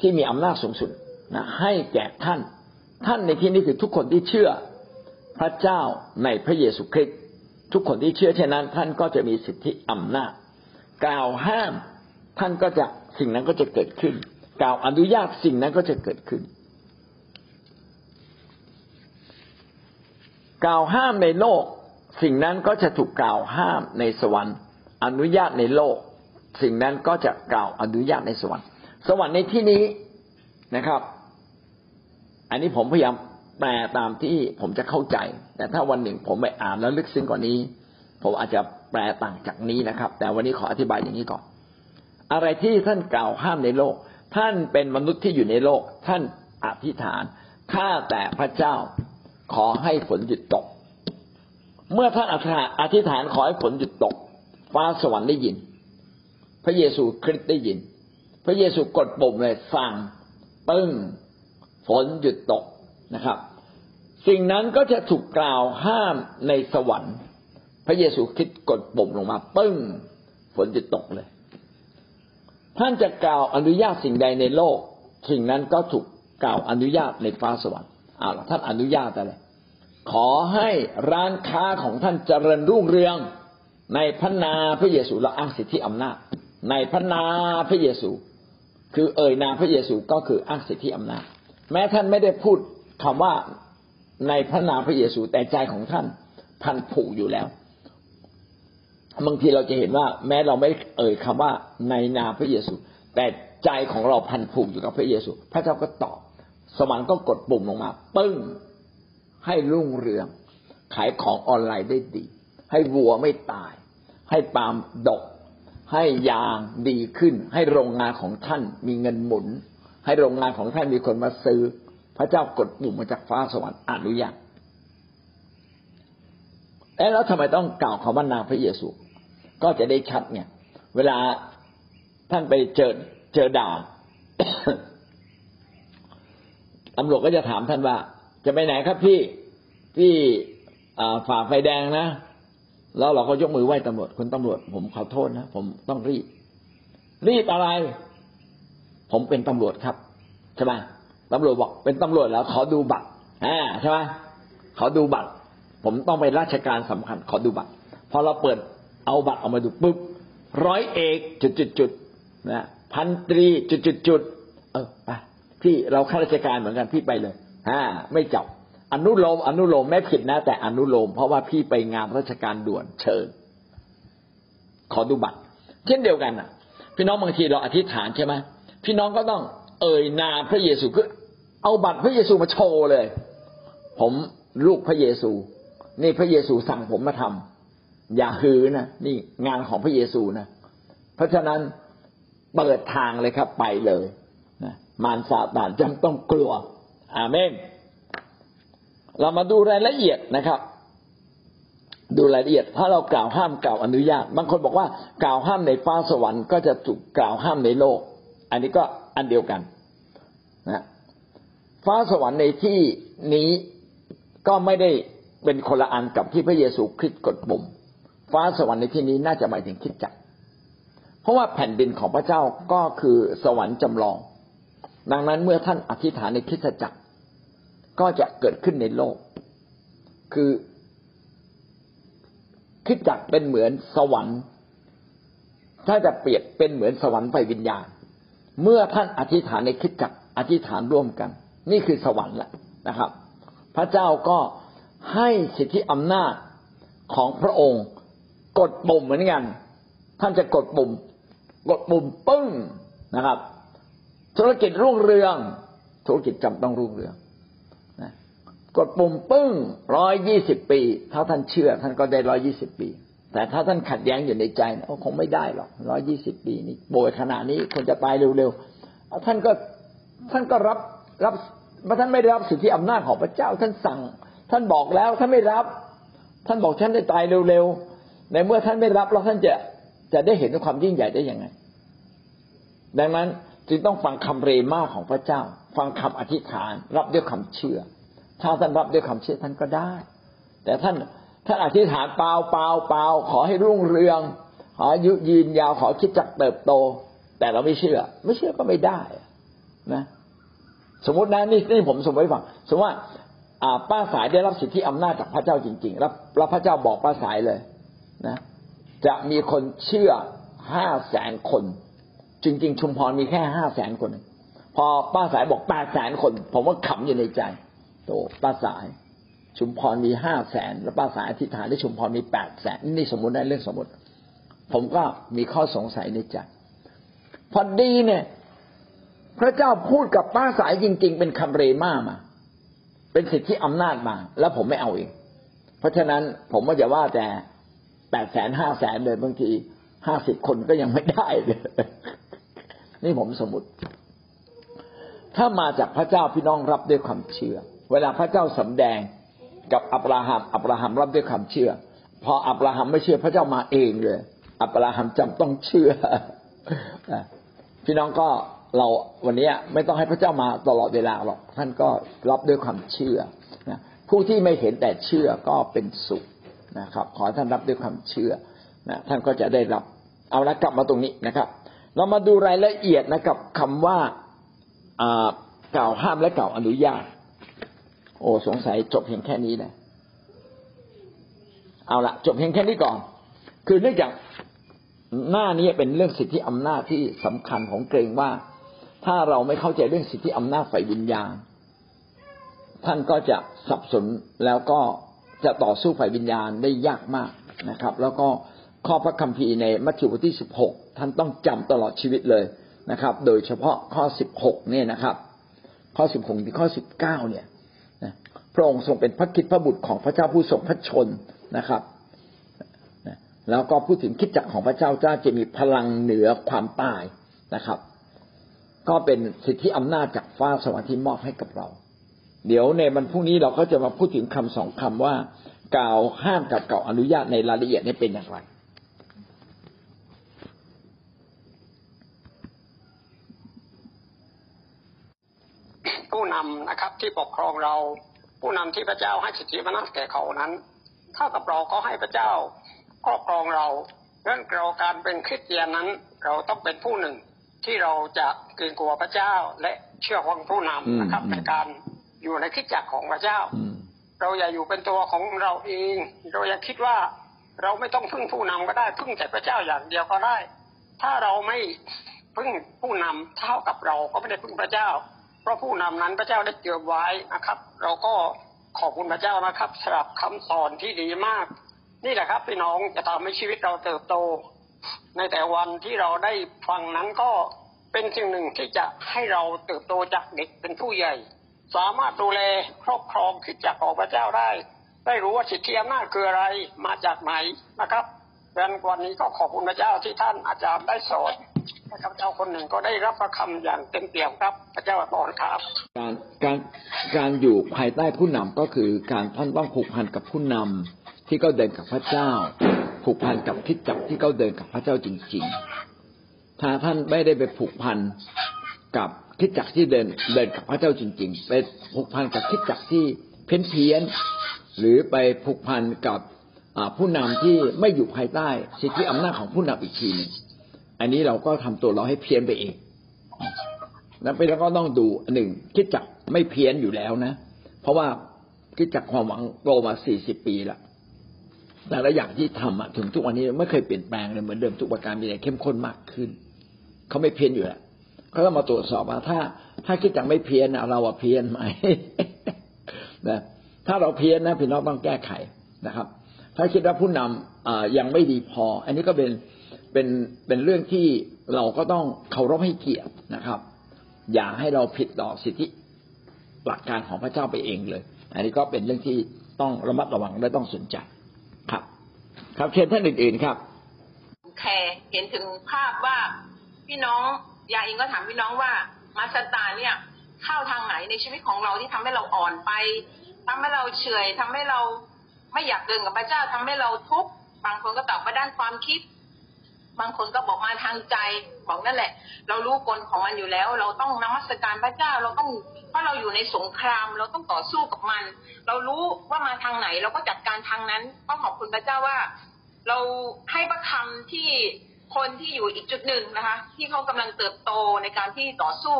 S1: ที่มีอำนาจสูงสุดนะให้แก่ท่าน ท่านในที่นี้คือทุกคนที่เชื่อพระเจ้าในพระเยซูคริสต์ทุกคนที่เชื่อเช่นนั้น ท่านก็จะมีสิทธิอำนาจ กล่าวห้ามท่านก็จะสิ่งนั้นก็จะเกิดขึ้น กล่าวอนุญาตสิ่งนั้นก็จะเกิดขึ้น กล่าวห้ามในโลก สิ่งนั้นก็จะถูกกล่าวห้ามในสวรรค์ อนุญาตในโลก สิ่งนั้นก็จะกล่าวอนุญาตในสวรรค์ สวรรค์ในที่นี้นะครับ อันนี้ผมพยายามแปลตามที่ผมจะเข้าใจ แต่ถ้าวันหนึ่งผมไปอ่านแล้วลึกซึ้งกว่านี้ ผมอาจจะแปลต่างจากนี้นะครับ แต่วันนี้ขออธิบายอย่างนี้ก่อน อะไรที่ท่านกล่าวห้ามในโลก ท่านเป็นมนุษย์ที่อยู่ในโลก ท่านอธิษฐานข้าแต่พระเจ้าขอให้ฝนหยุดตก เมื่อท่านอธิษฐานขอให้ฝนหยุดตก ฟ้าสวรรค์ได้ยิน พระเยซูคริสต์ได้ยิน พระเยซูกดปุ่มเลยสั่งปึ้งฝนหยุดตกนะครับ สิ่งนั้นก็จะถูกกล่าวห้ามในสวรรค์ พระเยซูคริสต์กดปุ่มลงมาปึ้งฝนหยุดตกเลย ท่านจะกล่าวอนุญาตสิ่งใดในโลก สิ่งนั้นก็ถูกกล่าวอนุญาตในฟ้าสวรรค์อ้าวท่านอนุญาตอะไรขอให้ร้านค้าของท่านเจริญรุ่งเรือง ในพระนาพระเยซูเราอ้างสิทธิอำนาจ ในพระนาพระเยซู คือเอ่ยนาพระเยซูก็คืออ้างสิทธิอำนาจ แม้ท่านไม่ได้พูดคำว่าในพระนาพระเยซูแต่ใจของท่านพันผูกอยู่แล้ว บางทีเราจะเห็นว่า แม้เราไม่เอ่ยคำว่าในนาพระเยซู แต่ใจของเราพันผูกอยู่กับพระเยซู พระเจ้าก็ตอบ สวรรค์ก็กดปุ่มลงมาปึ้งให้รุ่งเรือง ขายของออนไลน์ได้ดี ให้วัวไม่ตาย ให้ปาล์มดก ให้ยางดีขึ้น ให้โรงงานของท่านมีเงินหมุน ให้โรงงานของท่านมีคนมาซื้อ พระเจ้ากดปุ่มมาจากฟ้าสวรรค์อนุญาตแล้วทำไมต้องกล่าวคำว่านามพระเยซู ก็จะได้ชัดเนี่ย เวลาท่านไปเจอเจอด่าตำรวจก็จะถามท่านว่า จะไปไหนครับพี่พี่ฝ่าไฟแดงนะแล้วเราก็ยกมือไหว้ตำรวจคุณตำรวจ ผมขอโทษนะผมต้องรีบรีบอะไร ผมเป็นตำรวจครับใช่ไหมตำรวจบอกเป็นตำรวจแล้ว ขอดูบัตรอ่าใช่ไหมขอดูบัตร ผมต้องไปราชการสำคัญ ขอดูบัตรพอเราเปิด เอาบัตรออกมาดูปุ๊บร้อยเอกจุดจุดจุดนะพันตรีจุดจุดจุดเออไปพี่เราข้าราชการเหมือนกันพี่ไปเลยอ่าไม่จับอนุโลมอนุโลมไม่ผิดนะ แต่อนุโลม เพราะว่าพี่ไปงานราชการด่วนเชิญ ขอดูบัตร เช่นเดียวกันอะ พี่น้องบางทีเราอธิษฐานใช่ไหมพี่น้องก็ต้องเอ่ยนามพระเยซูคือเอาบัตรพระเยซูมาโชว์เลย ผมลูกพระเยซู นี่พระเยซูสั่งผมมาทำ อย่าฮือนะนี่งานของพระเยซูนะเพราะฉะนั้นเปิดทางเลยครับไปเลยนะมารซาตานจำต้องกลัว อาเมน เรามาดูรายละเอียดนะครับ ดูรายละเอียด ถ้าเรากล่าวห้ามกล่าวอนุญาต บางคนบอกว่ากล่าวห้ามในฟ้าสวรรค์ก็จะถูกกล่าวห้ามในโลก อันนี้ก็อันเดียวกันนะฟ้าสวรรค์ในที่นี้ก็ไม่ได้เป็นคนละอันกับที่พระเยซูคริสต์กดปุ่ม ฟ้าสวรรค์ในที่นี้น่าจะหมายถึงคิดจักรเพราะว่าแผ่นดินของพระเจ้าก็คือสวรรค์จำลอง ดังนั้นเมื่อท่านอธิษฐานในคริสตจักรก็จะเกิดขึ้นในโลก คือคิดจักรเป็นเหมือนสวรรค์ ถ้าจะเปรียบเป็นเหมือนสวรรค์ไฟวิญญาณ เมื่อท่านอธิษฐานในคิดจักรอธิษฐานร่วมกัน นี่คือสวรรค์แหละนะครับ พระเจ้าก็ให้สิทธิอำนาจของพระองค์ กดปุ่มเหมือนกัน ท่านจะกดปุ่ม กดปุ่มปึ้งนะครับ ธุรกิจรุ่งเรือง ธุรกิจจำต้องรุ่งเรืองนะกดปุ่มปึ้งร้อยยี่สิบปี ถ้าท่านเชื่อ ท่านก็ได้ร้อยี่สิบปี แต่ถ้าท่านขัดแย้งอยู่ในใจโอ้คงไม่ได้หรอกร้อยี่สิบปีนี้โบยขนาดนี้คนจะตายเร็วๆท่านก็ท่านก็รับรับท่านไม่ได้รับสิทธิอำนาจของพระเจ้า ท่านสั่ง ท่านบอกแล้วท่านไม่รับ ท่านบอกท่านได้ตายเร็วๆ ในเมื่อท่านไม่รับแล้วท่านจะจะได้เห็นความยิ่งใหญ่ได้ยังไง ดังนั้นจึงต้องฟังคำเรมาของพระเจ้า ฟังคำอธิษฐาน รับด้วยคำเชื่อ ถ้าท่านรับด้วยคำเชื่อท่านก็ได้ แต่ท่านท่านอธิษฐานเปล่าเปล่าเปล่าขอให้รุ่งเรือง ขออายุยืนยาวขอคิดจักเติบโต แต่เราไม่เชื่อ ไม่เชื่อก็ไม่ได้นะ สมมตินะนี่นี่ผมสมมติฟังสมมติว่าป้าสายได้รับสิทธิอำนาจจากพระเจ้าจริง ๆ รับรับพระเจ้าบอกป้าสายเลย นะจะมีคนเชื่อห้าแสนคน จริง ๆ ชุมพรมีแค่ห้าแสนคน พอป้าสายบอกแปดแสนคน ผมว่าขำอยู่ในใจโตป้าสาย ชุมพรมีห้าแสนแล้วป้าสายอธิษฐานได้ชุมพรมีแปดแสนนี่สมมติได้เรื่องสมมติ ผมก็มีข้อสงสัยในใจพอดีเนี่ย พระเจ้าพูดกับป้าสายจริง ๆ เป็นคำเรมามา เป็นสิทธิอำนาจมา แล้วผมไม่เอาเอง เพราะฉะนั้นผมก็จะว่าแต่ ปดแสนห้าแสนเลยบางทีห้าสิบคนก็ยังไม่ได้เลยนี่ผมสมมติ ถ้ามาจากพระเจ้าพี่น้องรับด้วยความเชื่อ เวลาพระเจ้าสำแดงกับอับราฮัมอับราฮัมรับด้วยความเชื่อ พออับราฮัมไม่เชื่อพระเจ้ามาเองเลย อับราฮัมจำต้องเชื่อพี่น้องก็เราวันนี้ไม่ต้องให้พระเจ้ามาตลอดเวลาหรอกท่านก็รับด้วยความเชื่อผู้ที่ไม่เห็นแต่เชื่อก็เป็นสุข นะครับ ขอท่านรับด้วยความเชื่อนะท่านก็จะได้รับ เอาละกลับมาตรงนี้นะครับ เรามาดูรายละเอียดนะครับคำว่ากล่าวห้ามและกล่าวอนุญาต โอ้สงสัยจบเพียงแค่นี้นะเอาละจบเพียงแค่นี้ก่อน คือเนื่องจากหน้านี้เป็นเรื่องสิทธิอำนาจที่สำคัญของเกรงว่า ถ้าเราไม่เข้าใจเรื่องสิทธิอำนาจฝ่ายวิญญาณ ท่านก็จะสับสนแล้วก็ จะต่อสู้ฝ่ายวิญญาณได้ยากมากนะครับ แล้วก็ข้อพระคัมภีร์ในมัทธิวบทที่สิบหกท่านต้องจำตลอดชีวิตเลยนะครับ โดยเฉพาะข้อสิบหกเนี่ยนะครับ ข้อสิบหกถึงข้อสิบเก้าเนี่ยพระองค์ทรงเป็นพระคิดพระบุตรของพระเจ้าผู้ทรงพระชนนะครับ แล้วก็พูดถึงคิดจักของพระเจ้าเจ้าจะมีพลังเหนือความตายนะครับ ก็เป็นสิทธิอำนาจจากฟ้าสวรรค์ที่มอบให้กับเรา เดี๋ยวในวันพรุ่งนี้เราก็จะมาพูดถึงคำสองคำว่ากล่าวห้ามกับกล่าวอนุญาตในรายละเอียดนี้เป็นอย่างไร
S2: ผู้นำนะครับที่ปกครองเราผู้นำที่พระเจ้าให้สิทธิอำนาจแก่เขานั้นเท่ากับเราก็ให้พระเจ้าครอบครองเราเรื่องเราการเป็นคริสเตียนนั้น เราต้องเป็นผู้หนึ่งที่เราจะเกรงกลัวพระเจ้าและเชื่อฟังผู้นำนะครับในการ อยู่ในคิดจักของพระเจ้า เราอย่าอยู่เป็นตัวของเราเอง เราอย่าคิดว่าเราไม่ต้องพึ่งผู้นำก็ได้ พึ่งแต่พระเจ้าอย่างเดียวก็ได้ ถ้าเราไม่พึ่งผู้นำเท่ากับเราก็ไม่ได้พึ่งพระเจ้า เพราะผู้นำนั้นพระเจ้าได้เตรียมไว้นะครับ เราก็ขอบคุณพระเจ้านะครับสำหรับคำสอนที่ดีมาก นี่แหละครับพี่น้องจะทำให้ชีวิตเราเติบโต ในแต่วันที่เราได้ฟังนั้นก็เป็นสิ่งหนึ่งที่จะให้เราเติบโตจากเด็กเป็นผู้ใหญ่ สามารถดูแลครอบครองคิดจักของพระเจ้าได้ ได้รู้ว่าสิทธิอำนาจคืออะไรมาจากไหนนะครับดังนั้นวันนี้ก็ขอบคุณพระเจ้าที่ท่านอาจารย์ได้สอนและเจ้าคนหนึ่งก็ได้รับพระคำอย่างเต็มเปี่ยมครับ พระเจ้าอวยพรครับ
S1: การการการอยู่ภายใต้ผู้นำก็คือการท่านต้องผูกพันกับผู้นำที่เขาเดินกับพระเจ้า ผูกพันกับคิดจักที่เขาเดินกับพระเจ้าจริง ๆ ถ้าท่านไม่ได้ไปผูกพันกับ คิดจักรที่เดินเดินกับพระเจ้าจริง ๆ ไปผูกพันกับคิดจักรที่เพี้ยนเพี้ยนหรือไปผูกพันกับผู้นำที่ไม่อยู่ภายใต้สิทธิอำนาจของผู้นำอีกทีหนึ่งอันนี้เราก็ทำตัวเราให้เพี้ยนไปเองแล้วไปแล้วก็ต้องดูอันหนึ่งคิดจักไม่เพี้ยนอยู่แล้วนะ เพราะว่าคิดจักความหวังโตมาสี่สิบปีล้วแต่ละอย่างที่ทำถึงทุกวันนี้ไม่เคยเปลี่ยนแปลงเลยเหมือนเดิมทุกประการมีแต่เข้มข้นมากขึ้นเขาไม่เพี้ยนอยู่แล้ว เขาต้องมาตรวจสอบว่าถ้า ถ้าคิดจักไม่เพี้ยนเราอะเพี้ยนไหมนะถ้าเราเพี้ยนนะพี่น้องต้องแก้ไขนะครับ ถ้าคิดว่าผู้นำยังไม่ดีพอ อันนี้ก็เป็นเป็นเป็นเรื่องที่เราก็ต้องเคารพให้เกียรตินะครับ อย่าให้เราผิดต่อสิทธิหลักการของพระเจ้าไปเองเลย อันนี้ก็เป็นเรื่องที่ต้องระมัดระวังและต้องสนใจครับ ครับเชิญท่านอื่นๆครับ
S3: แคร์เห็นถึงภาพว่าพี่น้อง ยาเองก็ถามพี่น้องว่ามาสตาร์เนี่ยเข้าทางไหนในชีวิตของเราที่ทำให้เราอ่อนไปทำให้เราเฉยทำให้เราไม่อยากเดินกับพระเจ้าทำให้เราทุกข์บางคนก็ตอบว่าด้านความคิด บางคนก็บอกมาทางใจบอกนั่นแหละ เรารู้กลของมันอยู่แล้ว เราต้องนมัสการพระเจ้าเราต้องเพราะเราอยู่ในสงคราม เราต้องต่อสู้กับมัน เรารู้ว่ามาทางไหน เราก็จัดการทางนั้นก็ขอบคุณพระเจ้าว่า เราให้พระคำที่ คนที่อยู่อีกจุดหนึ่งนะคะที่เขากำลังเติบโตในการที่ต่อสู้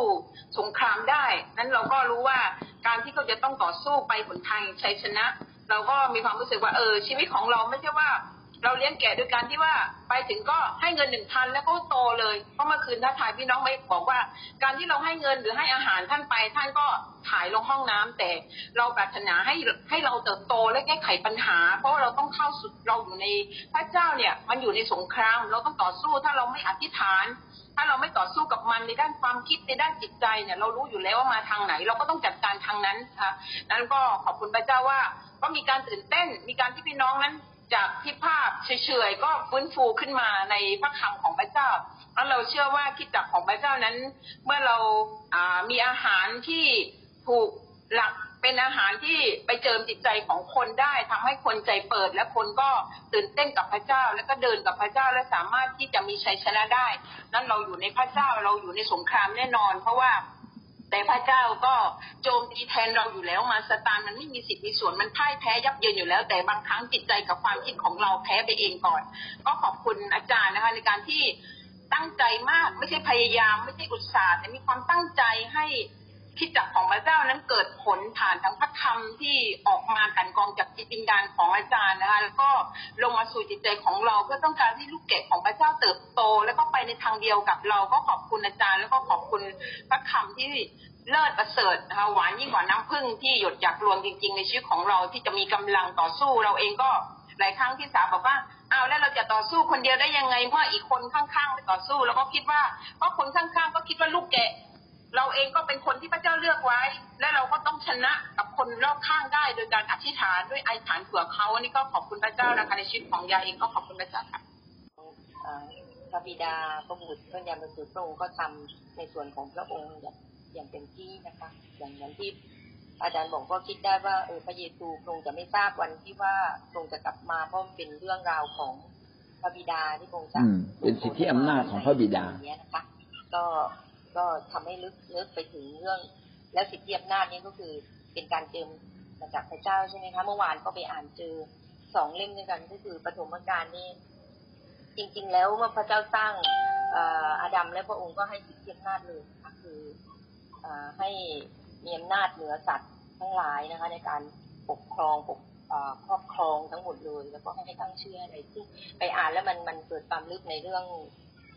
S3: สงครามได้ นั้นเราก็รู้ว่าการที่เขาจะต้องต่อสู้ไปผลทางชัยชนะ เราก็มีความรู้สึกว่าเออชีวิตของเราไม่ใช่ว่า เราเลี้ยงแกะโดยการที่ว่าไปถึงก็ให้เงินหนึ่งพันแล้วก็โตเลยเพราะเมื่อคืนถ้าถ่ายพี่น้องไม่บอกว่า การที่เราให้เงินหรือให้อาหารท่านไป ท่านก็ถ่ายลงห้องน้ำแต่เราปรารถนาให้ให้เราเติบโตและแก้ไขปัญหา เพราะว่าเราต้องเข้าสุดเราอยู่ในพระเจ้าเนี่ย มันอยู่ในสงคราม เราต้องต่อสู้ถ้าเราไม่อธิษฐาน ถ้าเราไม่ต่อสู้กับมันในด้านความคิดในด้านจิตใจเนี่ยเรารู้อยู่แล้วว่ามาทางไหน เราก็ต้องจัดการทางนั้นค่ะนั้นก็ขอบคุณพระเจ้าว่าก็มีการตื่นเต้นมีการที่พี่น้องนั้น จากที่ภาพเฉยๆก็ฟื้นฟูขึ้นมาในพระคำของพระเจ้าแล้วเราเชื่อว่าคิดจักของพระเจ้านั้น เมื่อเรามีอาหารที่ถูกหลักเป็นอาหารที่ไปเจิมจิตใจของคนได้ทำให้คนใจเปิด และคนก็ตื่นเต้นกับพระเจ้า แล้วก็เดินกับพระเจ้าและสามารถที่จะมีชัยชนะได้ นั้นเราอยู่ในพระเจ้าเราอยู่ในสงครามแน่นอน เพราะว่า แต่พระเจ้าก็โจมตีแทนเราอยู่แล้วมาสตานมันไม่มีสิทธิ์มีส่วนมันพ่ายแพ้ยับเยินอยู่แล้ว แต่บางครั้งจิตใจกับความคิดของเราแพ้ไปเองก่อน ก็ขอบคุณอาจารย์นะคะในการที่ตั้งใจมากไม่ใช่พยายาม ไม่ใช่อุตสาห์แต่มีความตั้งใจให้ คิดจักของพระเจ้านั้นเกิดผลผ่านทั้งพระธรรมที่ออกมากันกองจากจิตวิญญาณของอาจารย์นะคะแล้วก็ลงมาสู่จิตใจของเราเพื่อต้องการที่ลูกเกดของพระเจ้าเติบโต แล้วก็ไปในทางเดียวกับเราก็ขอบคุณอาจารย์ แล้วก็ขอบคุณพระคำที่เลิศประเสริฐนะคะหวานยิ่งกว่าน้ำผึ้งที่หยดหยักรวมจริง ๆ ในชีวิตของเราที่จะมีกำลังต่อสู้เราเองก็หลายครั้งที่สาวบอกว่าเอาแล้วเราจะต่อสู้คนเดียวได้ยังไงเมื่ออีกคนข้างๆไม่ต่อสู้ แล้วก็คิดว่าเพราะคนข้างๆ ก็คิดว่าลูกแกะ เราเองก็เป็นคนที่พระเจ้าเลือกไว้ และเราก็ต้องชนะกับคนรอบข้างได้ โดยการอธิษฐานด้วยไอฐานเผื่อเขาอันนี้ก็ขอบคุณพระเจ้านะคะในชีวิตของยาเองก็ขอบคุณพระเจ้าค่ะ
S4: เอ่อพระบิดาพระบุตรพระยามพระสุตพระองค์ก็ทำในส่วนของพระองค์อย่างอย่างเต็มที่นะคะ อย่างอย่างที่อาจารย์บอกก็คิดได้ว่าเออพระเยซูคงจะไม่ทราบวันที่ว่าคงจะกลับมาเพราะมันเป็นเรื่องราวของพระบิดาที่คงจะ
S1: อืมเป็นสิทธิอำนาจของพระบิดา
S4: อย่างเงี้ยนะคะ ก็ ก็ทำให้ลึกนึกไปถึงเรื่อง และสิทธิอำนาจนี้ก็คือเป็นการเจิมมาจากพระเจ้าใช่ไหมคะเมื่อวานก็ไปอ่านเจอสองเล่มด้วยกันก็คือปฐมกาลนี่จริง ๆ แล้วเมื่อพระเจ้าสร้างอาดัมและพระองค์ก็ให้สิทธิอำนาจเลยนะคะคืออให้มีอำนาจเหนือสัตว์ทั้งหลายนะคะ ในการปกครองปกครอบครองทั้งหมดเลย แล้วก็ให้ตั้งชื่ออะไรซึ่งไปอ่านแล้วมันมันเกิดความลึกในเรื่อง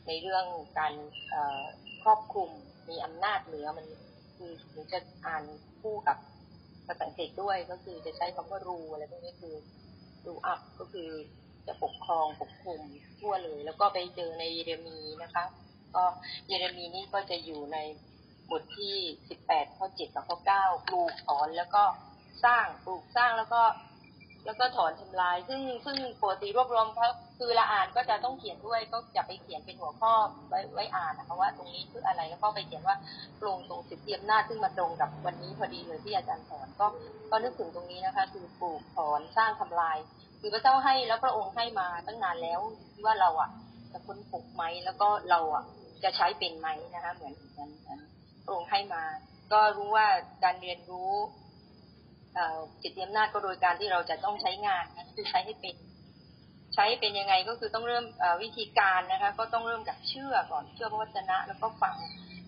S4: ในเรื่องการครอบคลุมมีอำนาจเหนือมันคือหนูจะอ่านคู่กับภาษาอังกฤษด้วยก็คือจะใช้คำว่ารูอะไรพวกนี้คือรูอัพก็คือจะปกครองปกคลุมทั่วเลย แล้วก็ไปเจอในเยเรมีนะคะ ก็เยเรมีนี่ก็จะอยู่ในบทที่สิบแปดข้อเจ็ดกับข้อเก้าปลูกถอนแล้วก็สร้างปลูกสร้างแล้วก็ แล้วก็ถอนทำลาย ซึ่งซึ่งปกติรวบรวมเขาคือละอ่านก็จะต้องเขียนด้วยก็จะไปเขียนเป็นหัวข้อไว้ไว้อ่านนะคะว่าตรงนี้คืออะไรแล้วก็ไปเขียนว่าปรงตรงสิทธิอำนาจซึ่งมาตรงกับวันนี้พอดีเลยที่อาจารย์สอนก็ก็นึกถึงตรงนี้นะคะ คือปลูกถอนสร้างทำลาย คือพระเจ้าให้แล้วพระองค์ให้มาตั้งนานแล้วว่าเราอะจะค้นพบไหมแล้วก็เราอะจะใช้เป็นไหมนะคะ เหมือนเหมือนเหมือนพระองค์ให้มา ก็รู้ว่าการเรียนรู้ สิทธิอำนาจก็โดยการที่เราจะต้องใช้งานคือใช้ให้เป็น ใช้เป็นยังไงก็คือต้องเริ่มวิธีการนะคะ ก็ต้องเริ่มจากเชื่อก่อนเชื่อพระวจนะ แล้วก็ฟัง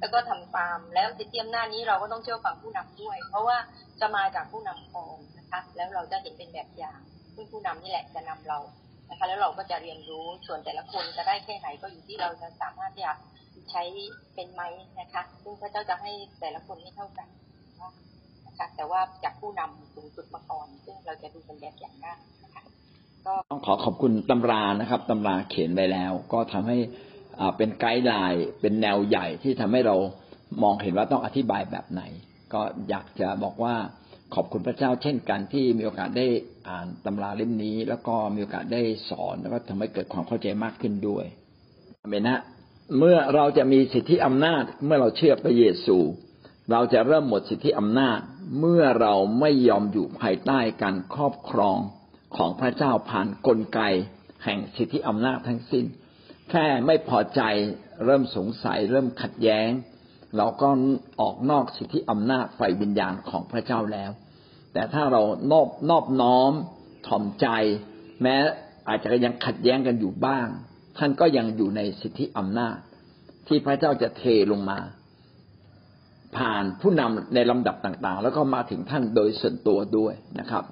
S4: แล้วก็ทำตามแล้วสิทธิอำนาจนี้เราก็ต้องเชื่อฟังผู้นำด้วย เพราะว่าจะมาจากผู้นำของนะคะ แล้วเราจะเห็นเป็นแบบอย่างซึ่งผู้นำนี่แหละจะนำเรานะคะ แล้วเราก็จะเรียนรู้ส่วนแต่ละคนจะได้แค่ไหนก็อยู่ที่เราจะสามารถที่จะใช้เป็นไหมนะคะซึ่งพระเจ้าจะให้แต่ละคนไม่เท่ากัน นะคะแต่ว่าจากผู้นำสูงสุดมาก่อนซึ่งเราจะดูเป็นแบบอย่างได้นะคะก็
S1: ต้องขอขอบคุณตำรานะครับตำราเขียนไปแล้ว ก็ทำให้เป็นไกด์ไลน์เป็นแนวใหญ่ที่ทำให้เรามองเห็นว่าต้องอธิบายแบบไหน ก็อยากจะบอกว่าขอบคุณพระเจ้าเช่นกันที่มีโอกาสได้อ่านตำราเล่มนี้ แล้วก็มีโอกาสได้สอนแล้วก็ทำให้เกิดความเข้าใจมากขึ้นด้วยเมนะ เมื่อเราจะมีสิทธิอำนาจเมื่อเราเชื่อพระเยซู เราจะเริ่มหมดสิทธิอำนาจเมื่อเราไม่ยอมอยู่ภายใต้การครอบครองของพระเจ้าผ่านนกลไก แห่งสิทธิอำนาจทั้งสิ้น แค่ไม่พอใจเริ่มสงสัย เริ่มขัดแย้ง เราก็ออกนอกสิทธิอำนาจไฟวิญญาณของพระเจ้าแล้ว แต่ถ้าเรานอบนอบน้อมถ่อมใจ แม้อาจจะยังขัดแย้งกันอยู่บ้าง ท่านก็ยังอยู่ในสิทธิอำนาจ ที่พระเจ้าจะเทลงมา ผ่านผู้นำในลำดับต่างๆ แล้วก็มาถึงท่านโดยส่วนตัวด้วยนะครับ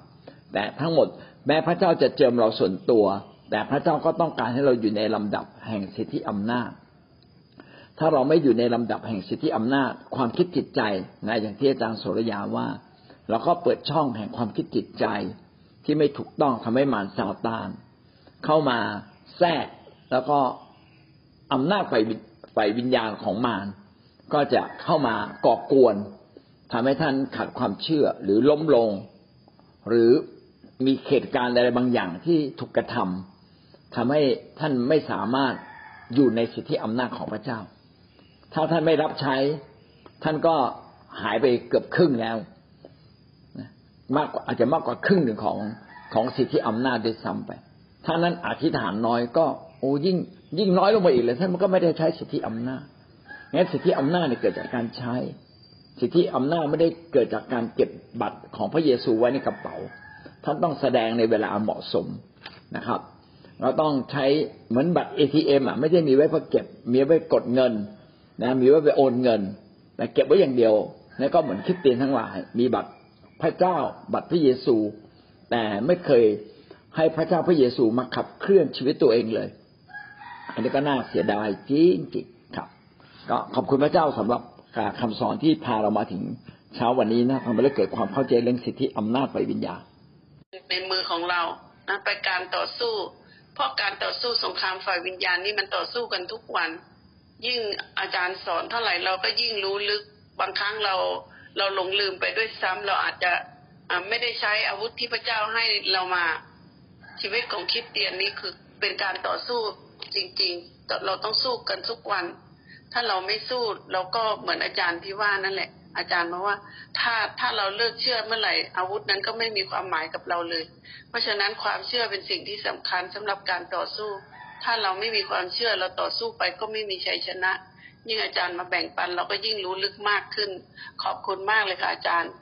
S1: แต่ทั้งหมดแม้พระเจ้าจะเจิมเราส่วนตัว แต่พระเจ้าก็ต้องการให้เราอยู่ในลำดับแห่งสิทธิอำนาจ ถ้าเราไม่อยู่ในลำดับแห่งสิทธิอำนาจ ความคิดจิตใจนะอย่างที่อาจารย์โสรยาว่า เราก็เปิดช่องแห่งความคิดจิตใจที่ไม่ถูกต้องทำให้มารซาตาน เข้ามาแทรกแล้วก็อำนาจไฟไฟวิญญาณของมาร ก็จะเข้ามาก่อกวนทำให้ท่านขาดความเชื่อหรือล้มลง หรือมีเหตุการณ์อะไรบางอย่างที่ถูกกระทำทำให้ท่านไม่สามารถอยู่ในสิทธิอำนาจของพระเจ้า ถ้าท่านไม่รับใช้ ท่านก็หายไปเกือบครึ่งแล้วมากอาจจะมากกว่าครึ่งหนึ่งของของสิทธิอำนาจด้วยซ้ำไปถ้านั้นอธิษฐานน้อยก็โอ้ยิ่งยิ่งน้อยลงไปอีกเลยท่านมันก็ไม่ได้ใช้สิทธิอำนาจ งั้นสิทธิอำนาจเนี่ยเกิดจากการใช้ สิทธิอำนาจไม่ได้เกิดจากการเก็บบัตรของพระเยซูไว้ในกระเป๋า ท่านต้องแสดงในเวลาเหมาะสมนะครับ เราต้องใช้เหมือนบัตรเอทีเอ็มอะไม่ใช่มีไว้เพื่อเก็บ มีไว้กดเงินนะมีไว้ไปโอนเงินแต่เก็บไว้อย่างเดียวนั่นก็เหมือนคิดเตียนทั้งหลาย มีบัตรพระเจ้า บัตรพระเยซู แต่ไม่เคยให้พระเจ้าพระเยซูมาขับเคลื่อนชีวิตตัวเองเลย อันนี้ก็น่าเสียดายจริงจริง ก็ขอบคุณพระเจ้าสำหรับการคำสอนที่พาเรามาถึงเช้าวันนี้นะทำให้เราเกิดความเข้าใจเรื่องสิทธิอำนาจไฟวิญญาณ
S3: ในมือของเรานะไปการต่อสู้ เพราะการต่อสู้สงครามฝ่ายวิญญาณนี่มันต่อสู้กันทุกวัน ยิ่งอาจารย์สอนเท่าไหร่เราก็ยิ่งรู้ลึกบางครั้งเราเราหลงลืมไปด้วยซ้ำเราอาจจะไม่ได้ใช้อาวุธที่พระเจ้าให้เรามาชีวิตของคริสเตียนนี่คือเป็นการต่อสู้จริง ๆ เราต้องสู้กันทุกวัน ถ้าเราไม่สู้เราก็เหมือนอาจารย์ที่ว่านั่นแหละ อาจารย์บอกว่า ถ้าถ้าเราเลิกเชื่อเมื่อไหร่อาวุธนั้นก็ไม่มีความหมายกับเราเลย เพราะฉะนั้นความเชื่อเป็นสิ่งที่สำคัญสำหรับการต่อสู้ ถ้าเราไม่มีความเชื่อเราต่อสู้ไปก็ไม่มีชัยชนะ ยิ่งอาจารย์มาแบ่งปัน เราก็ยิ่งรู้ลึกมากขึ้น ขอบคุณมากเลยค่ะอาจารย์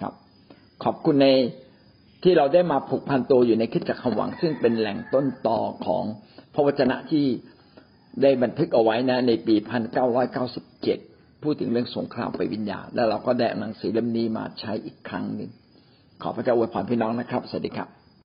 S1: ครับ ขอบคุณในที่เราได้มาผูกพันตัวอยู่ในคิดจักรหวัง ซึ่งเป็นแหล่งต้นตอของพระวจนะที่ ได้บันทึกเอาไว้นะ ในปีพันเก้าร้อยเก้าสิบเจ็ดพูดถึงเรื่องสงครามไปวิญญาณ แล้วเราก็ได้หนังสือเล่มนี้มาใช้อีกครั้งหนึ่งขอพระเจ้าอวยพรพี่น้องนะครับ สวัสดีครับ